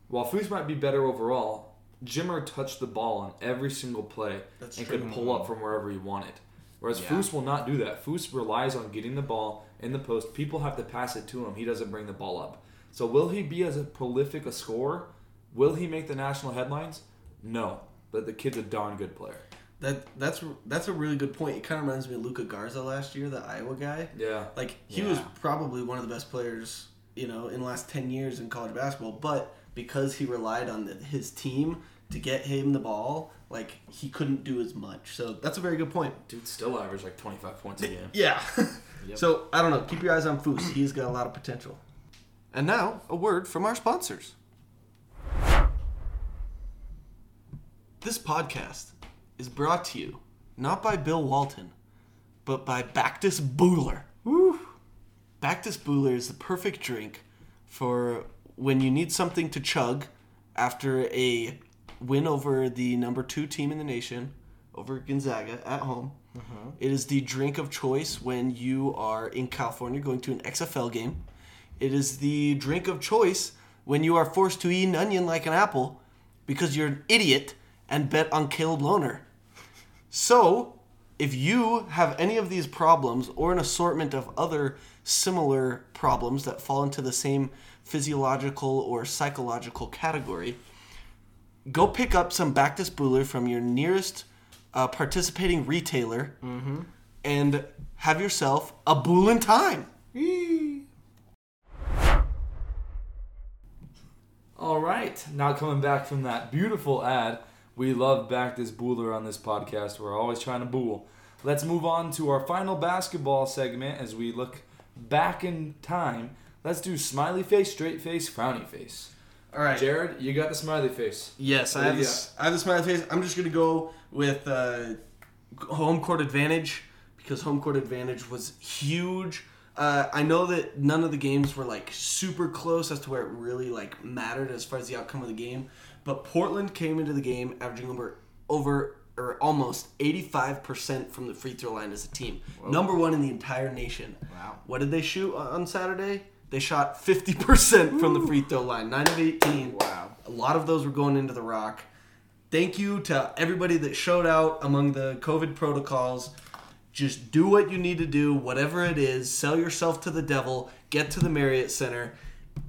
While Foose might be better overall, Jimmer touched the ball on every single play That's and true. could pull up from wherever he wanted. Whereas Yeah. Foose will not do that. Foose relies on getting the ball in the post. People have to pass it to him. He doesn't bring the ball up. So will he be as a prolific a scorer? Will he make the national headlines? No. But the kid's a darn good player. That that's that's a really good point. It kind of reminds me of Luka Garza last year, the Iowa guy. Yeah. Like he was probably one of the best players, you know, in the last ten years in college basketball. But because he relied on the, his team to get him the ball, like he couldn't do as much. So that's a very good point. Dude still averaged like 25 points a game. <laughs> Yeah. So I don't know. Keep your eyes on Foose. He's got a lot of potential. And now a word from our sponsors. This podcast is brought to you not by Bill Walton, but by Bactus Booler. Woo! Bactus Booler is the perfect drink for when you need something to chug after a win over the number two team in the nation, over Gonzaga at home. Mm-hmm. It is the drink of choice when you are in California going to an XFL game. It is the drink of choice when you are forced to eat an onion like an apple because you're an idiot and bet on Caleb Lohner. So, if you have any of these problems or an assortment of other similar problems that fall into the same physiological or psychological category, go pick up some Bactus Buller from your nearest uh, participating retailer and have yourself a Boolin time. All right, now coming back from that beautiful ad, we love back this booler on this podcast. We're always trying to bool. Let's move on to our final basketball segment as we look back in time. Let's do smiley face, straight face, frowny face. All right. Jared, you got the smiley face. Yes, I have do you this. I have the smiley face. I'm just gonna go with uh, home court advantage because home court advantage was huge. Uh, I know that none of the games were like super close as to where it really like mattered as far as the outcome of the game. But Portland came into the game averaging over over or almost eighty five percent from the free throw line as a team, number one in the entire nation. Wow. What did they shoot on on Saturday? They shot fifty percent from the free throw line, nine of eighteen. Wow. A lot of those were going into the rock. Thank you to everybody that showed out among the COVID protocols. Just do what you need to do, whatever it is. Sell yourself to the devil. Get to the Marriott Center.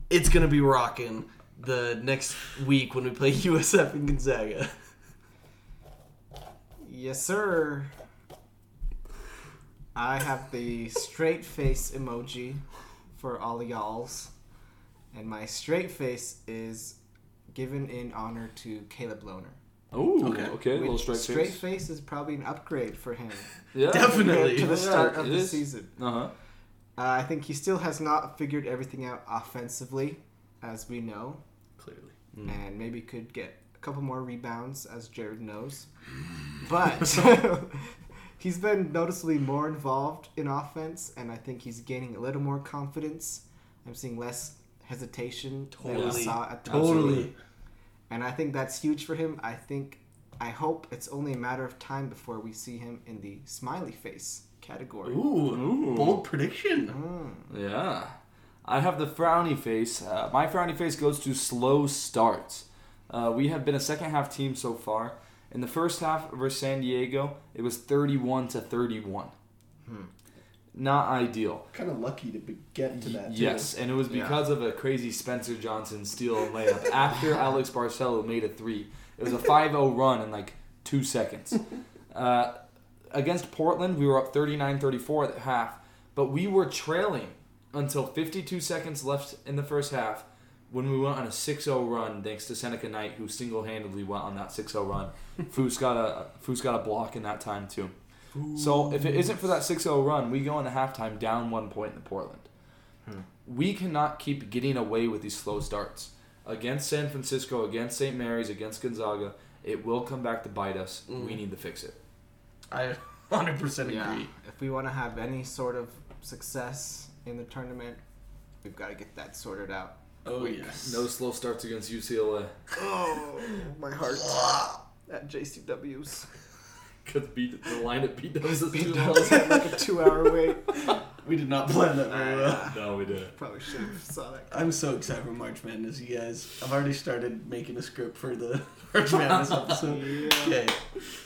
It's gonna be rocking the next week when we play <laughs> USF and Gonzaga. Yes, sir. I have the straight face emoji for all of y'all's. And my straight face is given in honor to Caleb Lohner. Ooh, Okay. okay. A little Which straight, straight face. face is probably an upgrade for him <laughs> Yeah, Definitely. to the Yeah, start of the is. season. Uh huh. Uh, I think he still has not figured everything out offensively, as we know, Clearly. and maybe could get a couple more rebounds, as Jared knows. <laughs> But <laughs> he's been noticeably more involved in offense, and I think he's gaining a little more confidence. I'm seeing less hesitation than we saw at the Totally. and I think that's huge for him. I think, I hope it's only a matter of time before we see him in the smiley face category. Ooh, bold prediction. Yeah. I have the frowny face. Uh, my frowny face goes to slow starts. Uh, we have been a second half team so far. In the first half versus San Diego, it was 31 to 31. Not ideal. Kind of lucky to be, get to that. too. Yes, and it was Yeah. because of a crazy Spencer Johnson steal and layup after <laughs> Alex Barcelo made a three. It was a 5-0 run in like two seconds. <laughs> Uh, against Portland, we were up 39-34 at the half, but we were trailing until 52 seconds left in the first half when we went on a 6-0 run thanks to Seneca Knight, who single-handedly went on that 6-0 run. <laughs> Foos got a Foos got a block in that time too. So if it isn't for that 6-0 run, we go into halftime down one point in Portland. Hmm. We cannot keep getting away with these slow starts. Against San Francisco, against St. Mary's, against Gonzaga, it will come back to bite us. We mm. need to fix it. I <laughs> 100% agree. Yeah. If we want to have any sort of success in the tournament, we've got to get that sorted out. Oh, yes. No slow starts against UCLA. Oh, my heart. At JCW's. Because beat the line at beat those is too long. had like a two hour wait. <laughs> We did not plan that very well. No, we didn't. Probably should have saw that. I'm so excited for March Madness, you guys. I've already started making a script for the <laughs> March Madness <laughs> episode. Okay.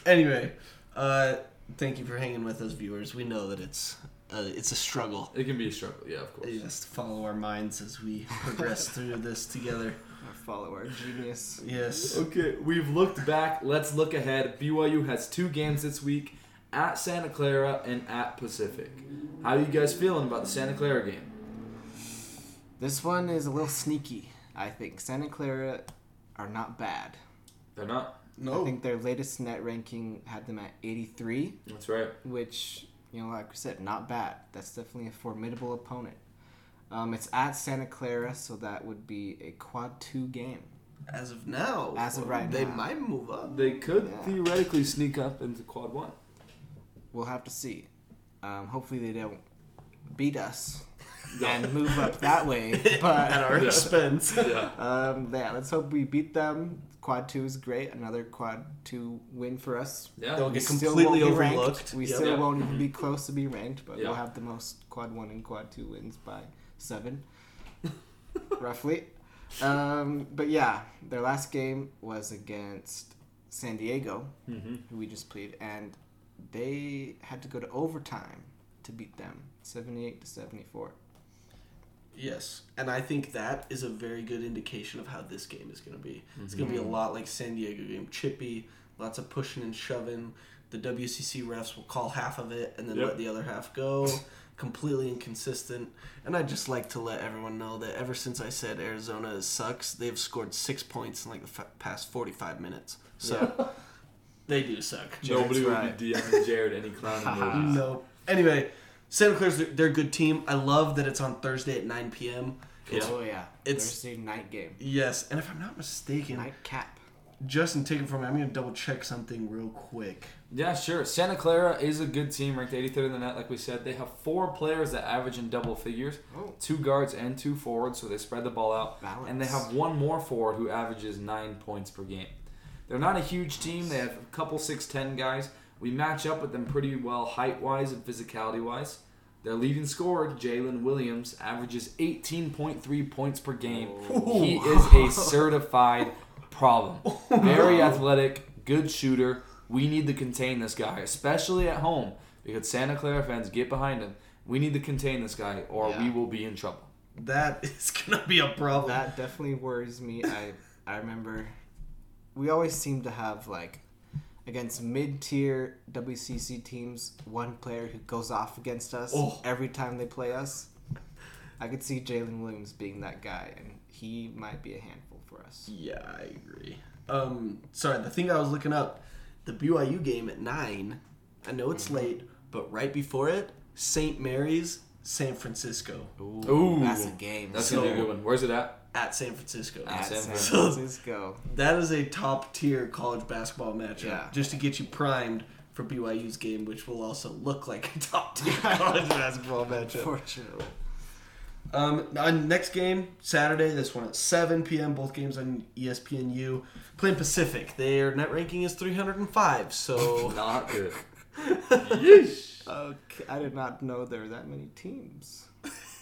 Anyway, uh, thank you for hanging with us, viewers. We know that it's uh, it's a struggle. It can be a struggle, yeah, of course. Yes, to follow our minds as we progress <laughs> through this together. Follow our genius. Yes. Okay, we've looked back. Let's look ahead. BYU has two games this week at Santa Clara and at Pacific. How are you guys feeling about the Santa Clara game? This one is a little sneaky, I think. Santa Clara are not bad. They're not. No. I think their latest net ranking had them at 83, That's right. which, you know, like we said, not bad. That's definitely a formidable opponent. Um, it's at Santa Clara, so that would be a quad two game. As of now, As of right they now. They might move up. They could Yeah. theoretically sneak up into quad one. We'll have to see. Um, hopefully they don't beat us <laughs> and move up that way. <laughs> But At our expense. Yeah. <laughs> um, yeah, let's hope we beat them. Quad two is great. Another quad two win for us. Yeah. They'll We get still completely won't be ranked. overlooked. We Yep. still Yeah. won't even be close to be ranked, but Yeah. we'll have the most quad one and quad two wins by seven, <laughs> roughly. Um, but yeah, their last game was against San Diego, Mm-hmm. who we just played, and they had to go to overtime to beat them, seventy-eight to seventy-four. Yes, and I think that is a very good indication of how this game is going to be. It's going to be a mm-hmm. lot like San Diego game, chippy, lots of pushing and shoving. The WCC refs will call half of it and then Yep. let the other half go. <laughs> Completely inconsistent. And I'd just like to let everyone know that ever since I said Arizona sucks, they've scored six points in like the f- past 45 minutes. So they do suck. Nobody would right. be DMing Jared any clown <laughs> emojis. No. Anyway, Santa Clara's they're a good team. I love that it's on Thursday at 9 p.m. It's Oh yeah, It's- Thursday night game, Yes, and if I'm not mistaken, night cap. Justin, take it from me. I'm going to double check something real quick. Yeah, sure. Santa Clara is a good team, ranked 83rd in the net, like we said. They have four players that average in double figures Oh. two guards and two forwards, so they spread the ball out. Balance. And they have one more forward who averages nine points per game. They're not a huge team. They have a couple 6'10 guys. We match up with them pretty well height wise and physicality wise. Their leading scorer, Jalen Williams, averages 18.3 points per game. He is a <laughs> certified problem. Very athletic, good shooter. We need to contain this guy, especially at home, because Santa Clara fans get behind him. We need to contain this guy, or Yeah. we will be in trouble. That <laughs> is going to be a problem. That definitely worries me. I I remember we always seem to have like against mid-tier WCC teams one player who goes off against us Oh. every time they play us. I could see Jalen Williams being that guy, and he might be a handful for us. Yeah, I agree. Um, sorry, the thing I was looking up, the BYU game at nine. I know it's late, but right before it, St. Mary's, San Francisco Ooh. that's a game. That's So- gonna be a good one. Where's it at? At San Francisco. At At San San Francisco. Francisco. That is a top tier college basketball matchup, Yeah. just to get you primed for BYU's game, which will also look like a top tier <laughs> college basketball matchup. Unfortunately. Um, on next game Saturday. This one at 7 p.m. Both games on ESPNU. Playing Pacific. Their net ranking is 305. So <laughs> Not good. <laughs> Okay, I did not know there were that many teams.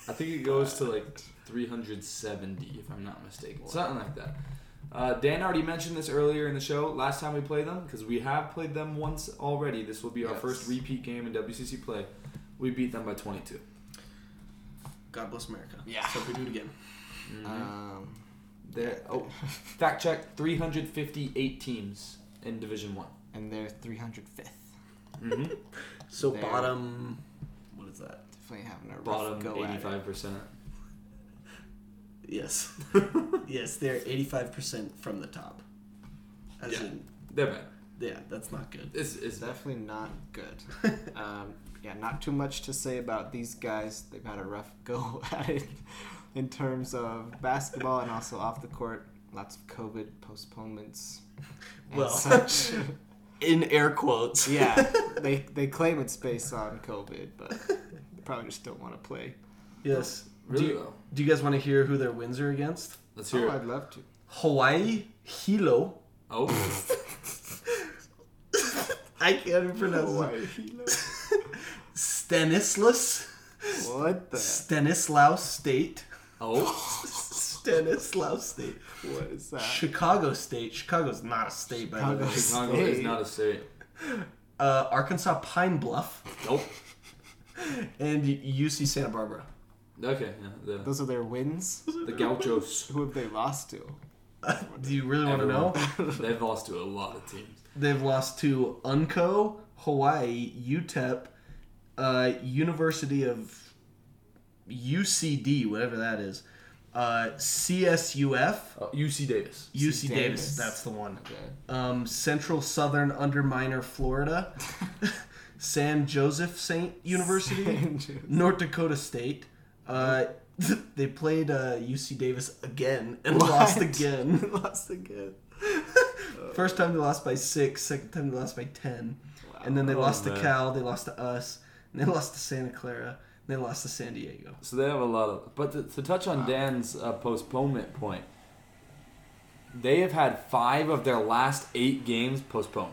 I think it goes to like 370, if I'm not mistaken. Something like that. Uh, Dan already mentioned this earlier in the show. Last time we played them, because we have played them once already. This will be our Yes. first repeat game in WCC play. We beat them by 22. God bless America. Yeah. So we do it again. Um, They're, oh, <laughs> fact check: 358 teams in Division One. and they're 305th. Mm-hmm. So There. bottom. What is that? Definitely having a rough Bottom go at it. 85 percent. Yes. <laughs> yes, they're 85% from the top. As Yeah. in, They're bad. yeah, that's not good. It's, it's Definitely not good. <laughs> um, yeah, not too much to say about these guys. They've had a rough <laughs> go at it in terms of basketball and also off the court. Lots of COVID postponements Well, such. In air quotes. yeah, they they claim it's based on COVID, but probably just don't want to play. Yes. Really do, you, though. do you guys want to hear who their wins are against? Let's hear Oh, it. I'd love to. Hawaii Hilo. Oh, <laughs> I can't even pronounce it. Hawaii Hilo. Stanislas. What the? Stanislaus State. oh, <laughs> Stanislaus State. What is that? Chicago State. Chicago's not a state, by the Chicago way. Chicago State. is not a state. Uh, Arkansas Pine Bluff. Nope. And UC Santa Barbara. Okay, yeah, the, Those are their wins. the Gauchos. Who have they lost to? Do you really want to know? They've lost to a lot of teams. They've lost to Unco, Hawaii, UTEP, uh, University of UCD, whatever that is, uh, CSUF, Uh, UC Davis. UC Davis. Davis. that's the one. Okay. Um, Central Southern Underminer, Florida, <laughs> San Joseph Saint University, San Joseph. North Dakota State. Uh, <laughs> they played uh, UC Davis again and lost again. <laughs> lost again. <laughs> First time they lost by six. Second time they lost by ten. And then they Oh, lost man. to Cal. They lost to us. And they lost to Santa Clara. And they lost to San Diego. So they have a lot of. But to, to touch on Dan's uh, postponement point, they have had five of their last eight games postponed.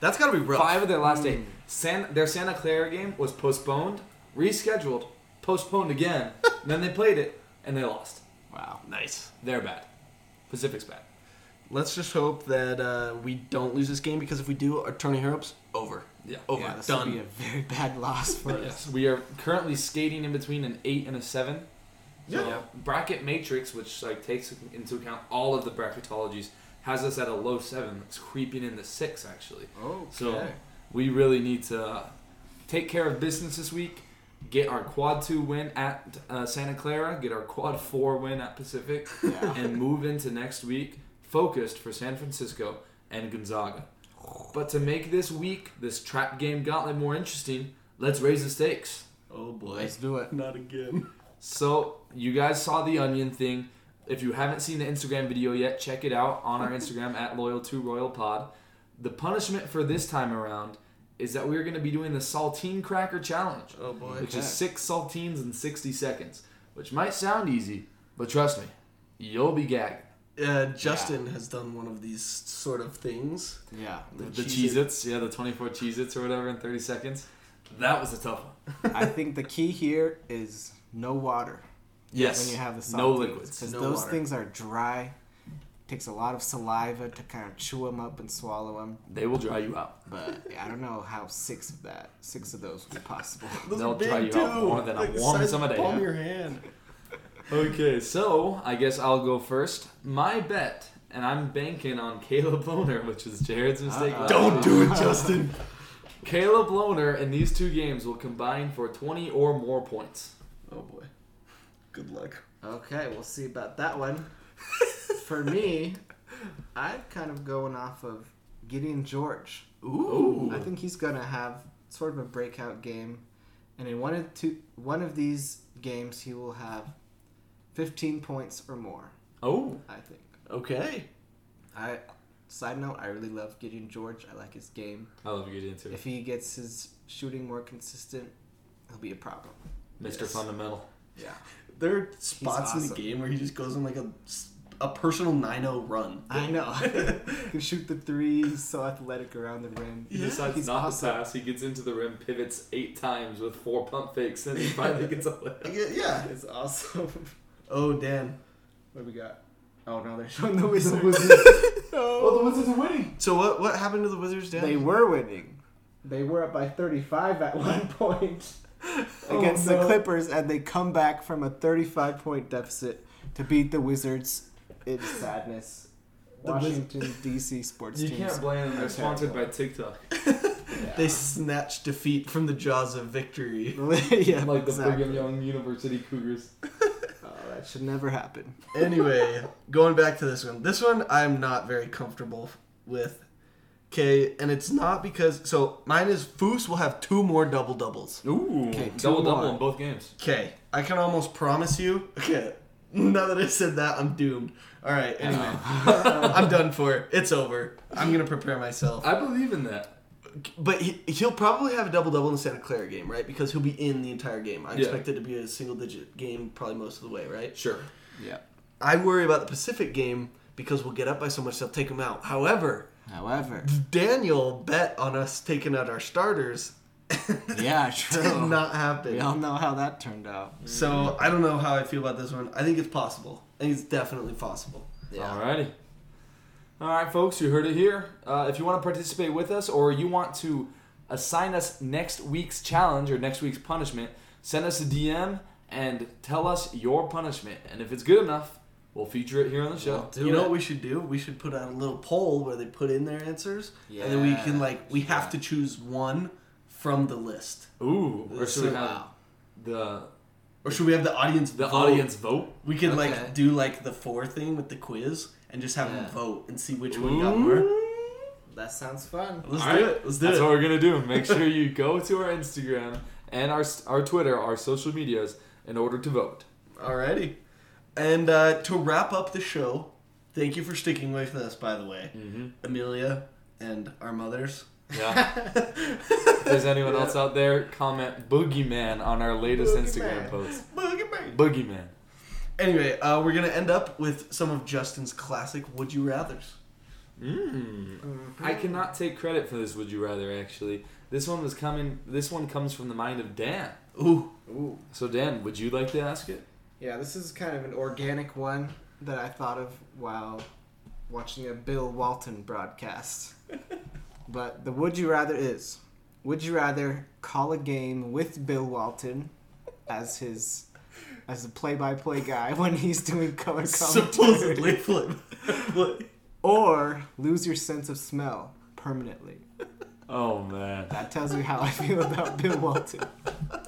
That's got to be rough. Five of their last eight. San, their Santa Clara game was postponed, rescheduled, postponed again. and <laughs> then they played it and they lost. Wow. Nice. They're bad. Pacific's bad. Let's just hope that uh, we don't lose this game because if we do, our Tony Hopes over. Yeah. Over. Yeah, this Done. would be a very bad loss for us. Yes, we are currently skating in between an eight and a seven. So Yeah. bracket matrix, which like takes into account all of the bracketologies, has us at a low seven. It's creeping into six actually. Okay. So we really need to uh, take care of business this week. Get our quad two win at uh, Santa Clara. Get our quad four win at Pacific, Yeah. and move into next week focused for San Francisco and Gonzaga. But to make this week, this trap game gauntlet more interesting, let's raise the stakes. Oh boy. Let's do it. Not again. So you guys saw the onion thing. if you haven't seen the Instagram video yet, check it out on our Instagram at loyal to royal pod. The punishment for this time around is that we're going to be doing the saltine cracker challenge, Oh boy. which Okay. is six saltines in 60 seconds, which might sound easy, but trust me, you'll be gagging. Uh, Justin has done one of these sort of things. Yeah. The, The Cheez Its, yeah, the 24 Cheez Its or whatever in 30 seconds. That was a tough one. <laughs> I think the key here is no water Yes. when you have the saltines. no liquids. Because No those water. things are dry. Takes a lot of saliva to kind of chew them up and swallow them. They will dry you out. But I don't know how six of that, six of those would be possible. <laughs> They'll dry you out more than a Like the warm size summer of the day, Palm huh? your hand. Okay, so I guess I'll go first. My bet, and I'm banking on Caleb Lohner, which is Jared's mistake. Last Don't do it, Justin. <laughs> Caleb Lohner in these two games will combine for 20 or more points. Oh boy. Good luck. Okay, we'll see about that one. For me, I'm kind of going off of Gideon George. Ooh. I think he's gonna have sort of a breakout game, and in one of two, one of these games, he will have 15 points or more. Oh, I think. Okay. I side note, I really love Gideon George. I like his game. I love into it. If he gets his shooting more consistent, he'll be a problem. Mr. Yes. Fundamental. Yeah. There are spots in the game where he just goes on like a, a personal 9-0 run. I know. <laughs> <laughs> he can shoot the three. He's so athletic around the rim. He decides he's not awesome. to pass. He gets into the rim, pivots eight times with four pump fakes, and he finally gets a layup. <laughs> Yeah, yeah. It's awesome. Oh, Dan. What do we got? Oh no, they're showing the Wizards. Oh, the Wizards are winning. So what what happened to the Wizards, Dan? They were winning. They were up by 35 at one point <laughs> against oh, the no. Clippers, and they come back from a 35 point deficit to beat the Wizards It's sadness. The Wiz- Washington D.C. sports You teams. can't blame them. They're sponsored by terrible. TikTok. <laughs> They snatch defeat from the jaws of victory. <laughs> yeah, like the exactly. Brigham Young University Cougars. Oh, that should never happen. Anyway, going back to this one. This one I'm not very comfortable with. Okay, and it's not because so mine is Foos will have two more double doubles. Ooh, Okay, two double double in both games. Okay, I can almost promise you. Okay, <laughs> now that I said that, I'm doomed. All right, anyway, <laughs> I'm done for it. It's over. I'm gonna prepare myself. I believe in that. But he, he'll probably have a double double in the Santa Clara game, right? Because he'll be in the entire game. I Yeah. expect it to be a single digit game, probably most of the way, right? Sure. Yeah. I worry about the Pacific game because we'll get up by so much they'll take him out. However, However, Daniel bet on us taking out our starters. <laughs> yeah, Did true. not happen. We all know how that turned out. So I don't know how I feel about this one. I think it's possible. I think it's definitely possible. Yeah. Alrighty. All right, folks, you heard it here. Uh, if you want to participate with us or you want to assign us next week's challenge or next week's punishment, send us a DM and tell us your punishment. And if it's good enough, we'll feature it here on the show. you know what we should do? We should put out a little poll where they put in their answers, and then we can like we have to choose one from the list. Ooh, or should we have the Or should we have the audience? the vote? audience vote? We could Okay. like do like the four thing with the quiz and just have them vote and see which one got more. That sounds fun. Let's All do right, it. Let's do That's it. That's what we're gonna do. Make sure <laughs> you go to our Instagram and our our Twitter, our social medias, in order to vote. Alrighty. And uh, to wrap up the show, thank you for sticking with us, by the way, Mm-hmm. Amelia and our mothers. Yeah. <laughs> if there's anyone else out there, comment Boogeyman on our latest Instagram post. Boogeyman. Boogeyman. Anyway, uh, we're gonna end up with some of Justin's classic "Would You Rather's." Mm. I cannot take credit for this. Would you rather? Actually, this one was coming. This one comes from the mind of Dan. Ooh, Ooh. So Dan, would you like to ask it? Yeah, this is kind of an organic one that I thought of while watching a Bill Walton broadcast. <laughs> but the would you rather is would you rather call a game with Bill Walton as his as the play-by-play guy when he's doing color supposedly commentary flip. or lose your sense of smell permanently. Oh man. That tells you how I feel about Bill Walton. <laughs>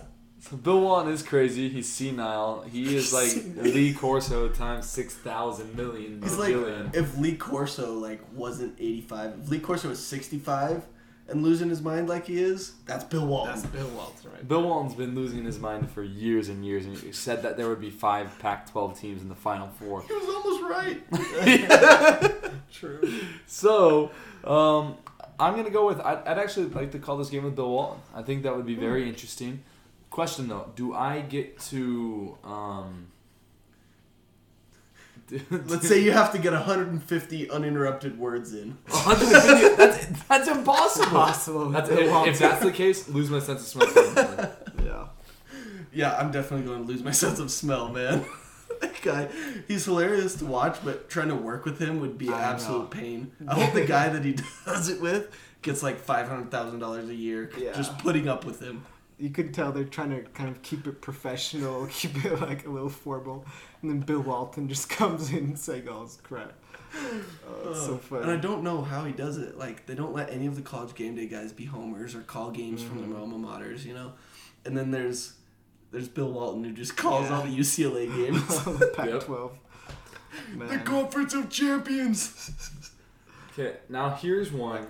So Bill Walton is crazy. He's senile. He <laughs> is like Lee Corso times six thousand million He's like billion. if Lee Corso like wasn't eighty five, if Lee Corso was sixty five, and losing his mind like he is, that's Bill Walton. That's Bill Walton, right? Bill Walton's been losing his mind for years and years, and he said that there would be five Pac-12 teams in the Final Four. he was almost right. <laughs> <laughs> True. So, um, I'm gonna go with. I'd, I'd actually like to call this game with Bill Walton. I think that would be very interesting. Question though, do I get to? Um, <laughs> Let's say you have to get 150 uninterrupted words in. <laughs> 150. That's that's impossible. Impossible That's, if, if that's the case, lose my sense of smell. Yeah. Yeah, I'm definitely going to lose my sense of smell, man. <laughs> that guy, he's hilarious to watch, but trying to work with him would be I know. absolute pain. I hope the guy that he does it with gets like $500,000 a year Yeah. just putting up with him. You could tell they're trying to kind of keep it professional, <laughs> keep it like a little formal, and then Bill Walton just <laughs> comes in and says all this crap. Oh, it's so funny. And I don't know how he does it. Like, they don't let any of the college game day guys be homers or call games from Mm-hmm. their alma maters, you know? And then there's there's Bill Walton who just calls Yeah. all the UCLA <laughs> games. Pac-12. the Conference of Champions. Okay, now here's one.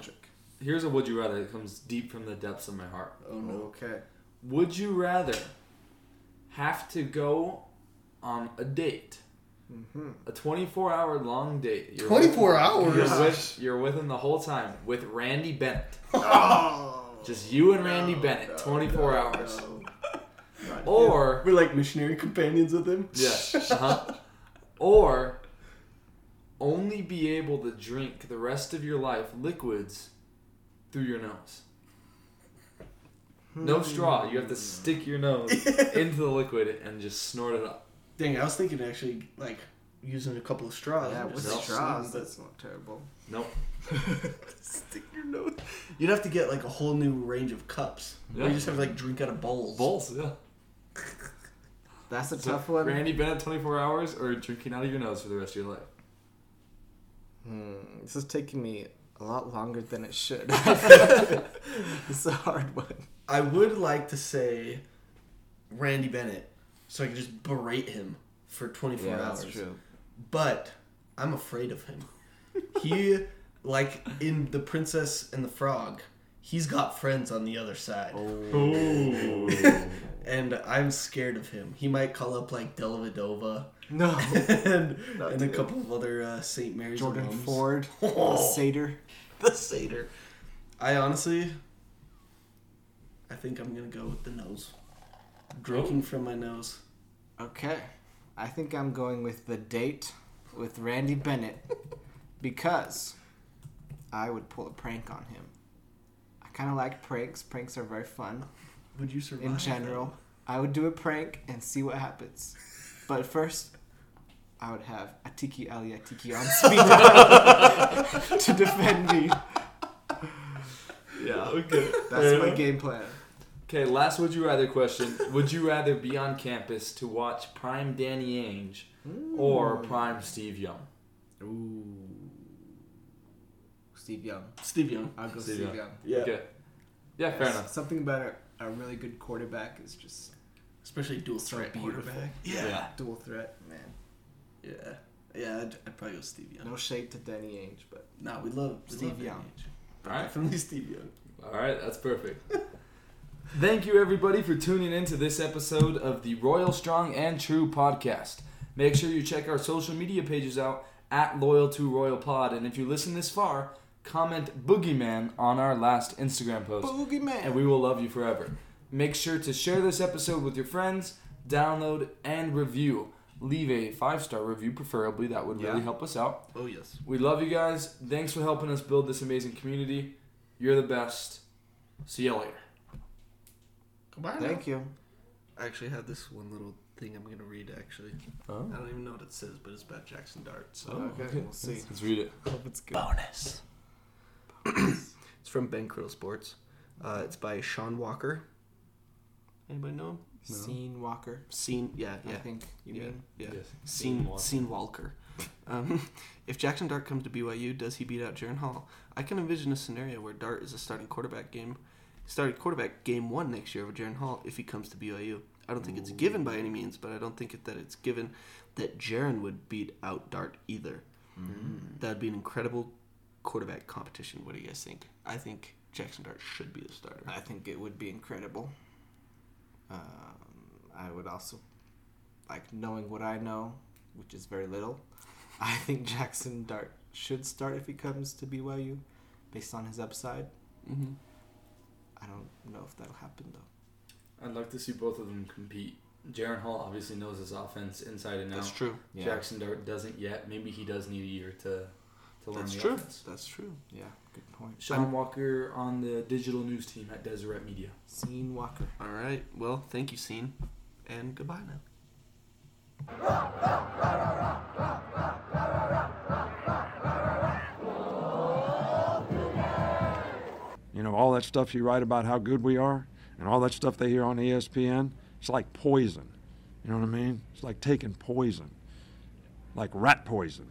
Here's a would you rather that comes deep from the depths of my heart. Oh no. Okay. Would you rather have to go on a date, a 24 hour long date? You're 24 with, hours? You're with, you're with him the whole time with Randy Bennett. <laughs> Oh. Just you and Randy Bennett, 24 hours. Or We're like missionary companions with him. yeah, uh-huh. or only be able to drink the rest of your life liquids through your nose. No straw. You have to stick your nose <laughs> into the liquid and just snort it up. Dang, I was thinking actually like using a couple of straws. Yeah, and with just straws, that's not terrible. Nope. <laughs> stick your nose. You'd have to get like a whole new range of cups. Yeah. Yeah. You just have to like drink out of bowls. Bowls, yeah. <laughs> That's a So, tough one. Randy Bennett, 24 hours, or drinking out of your nose for the rest of your life? Hmm, this is taking me a lot longer than it should. <laughs> <laughs> it's a hard one. I would like to say Randy Bennett, so I could just berate him for 24 hours. But I'm afraid of him. He, <laughs> like in The Princess and the Frog, he's got friends on the other side. Oh. And I'm scared of him. He might call up like Dellavedova No. <laughs> and, and a couple of other uh, St. Mary's Jordan alums. Ford, <laughs> Oh. Seder. the Seder. I honestly, I think I'm gonna go with the nose. Drinking from my nose. Okay. I think I'm going with the date with Randy Bennett <laughs> because I would pull a prank on him. I kind of like pranks. Pranks are very fun Would you survive? in general. I would do a prank and see what happens. But first, I would have Atiki Ally Atiki on <laughs> speed dial <laughs> to defend me. Yeah, <laughs> okay. That's my game plan. Okay, last would you rather question. Would you rather be on campus to watch Prime Danny Ainge hmm. or Prime Steve Young? Ooh. Steve Young. Steve Young. I'll go Steve Steve, Young. Young. Yeah. Okay. Yeah, fair enough. Something about a, a really good quarterback is just Especially dual So threat beautiful. quarterback. Yeah. Yeah. dual threat, man. Yeah. Yeah. I'd, I'd probably go Steve Young. No shade to Danny Ainge, but Nah, we love we Steve love Young. Danny Ainge. All right. Definitely Steve Young. All right, that's perfect. <laughs> Thank you, everybody, for tuning in to this episode of the Royal Strong and True podcast. Make sure you check our social media pages out at Loyal to Royal Pod. And if you listen this far, comment Boogeyman on our last Instagram post. Boogeyman. and we will love you forever. Make sure to share this episode with your friends, download and review. Leave a five star review, preferably. That would really Yeah. help us out. Oh yes. We love you guys. Thanks for helping us build this amazing community. You're the best. See you later. Goodbye. Thank you. I actually have this one little thing I'm gonna read. Actually, Oh. I don't even know what it says, but it's about Jackson Dart. So oh, okay, we'll see. Let's read it. Hope it's good. bonus. It's from Ben Krill Sports. Uh, it's by Sean Walker. Anybody know him? Scene Walker. Scene, yeah, yeah, I think you yeah, mean. yeah. Yes. Scene, Walker. Scene Walker. Um, <laughs> if Jackson Dart comes to BYU, does he beat out Jaren Hall? I can envision a scenario where Dart is a starting quarterback game, starting quarterback game one next year over Jaren Hall if he comes to BYU. I don't think it's given by any means, but I don't think it, that it's given that Jaren would beat out Dart either. That would be an incredible quarterback competition. What do you guys think? I think Jackson Dart should be the starter. I think it would be incredible. Um, I would also like knowing what I know, which is very little. <laughs> I think Jackson Dart should start if he comes to BYU, based on his upside. Mm-hmm. I don't know if that'll happen though. I'd like to see both of them compete. Jaren Hall obviously knows his offense inside and out. That's true. Yeah. Jackson Dart doesn't yet. Maybe he does need a year to to learn That's the true. offense. That's true. Yeah, good point. Sean Walker on the digital news team at Deseret Media. Scene Walker. All right. Well, thank you, Scene, and goodbye now. You know, all that stuff you write about how good we are and all that stuff they hear on ESPN, it's like poison. You know what I mean? It's like taking poison, like rat poison.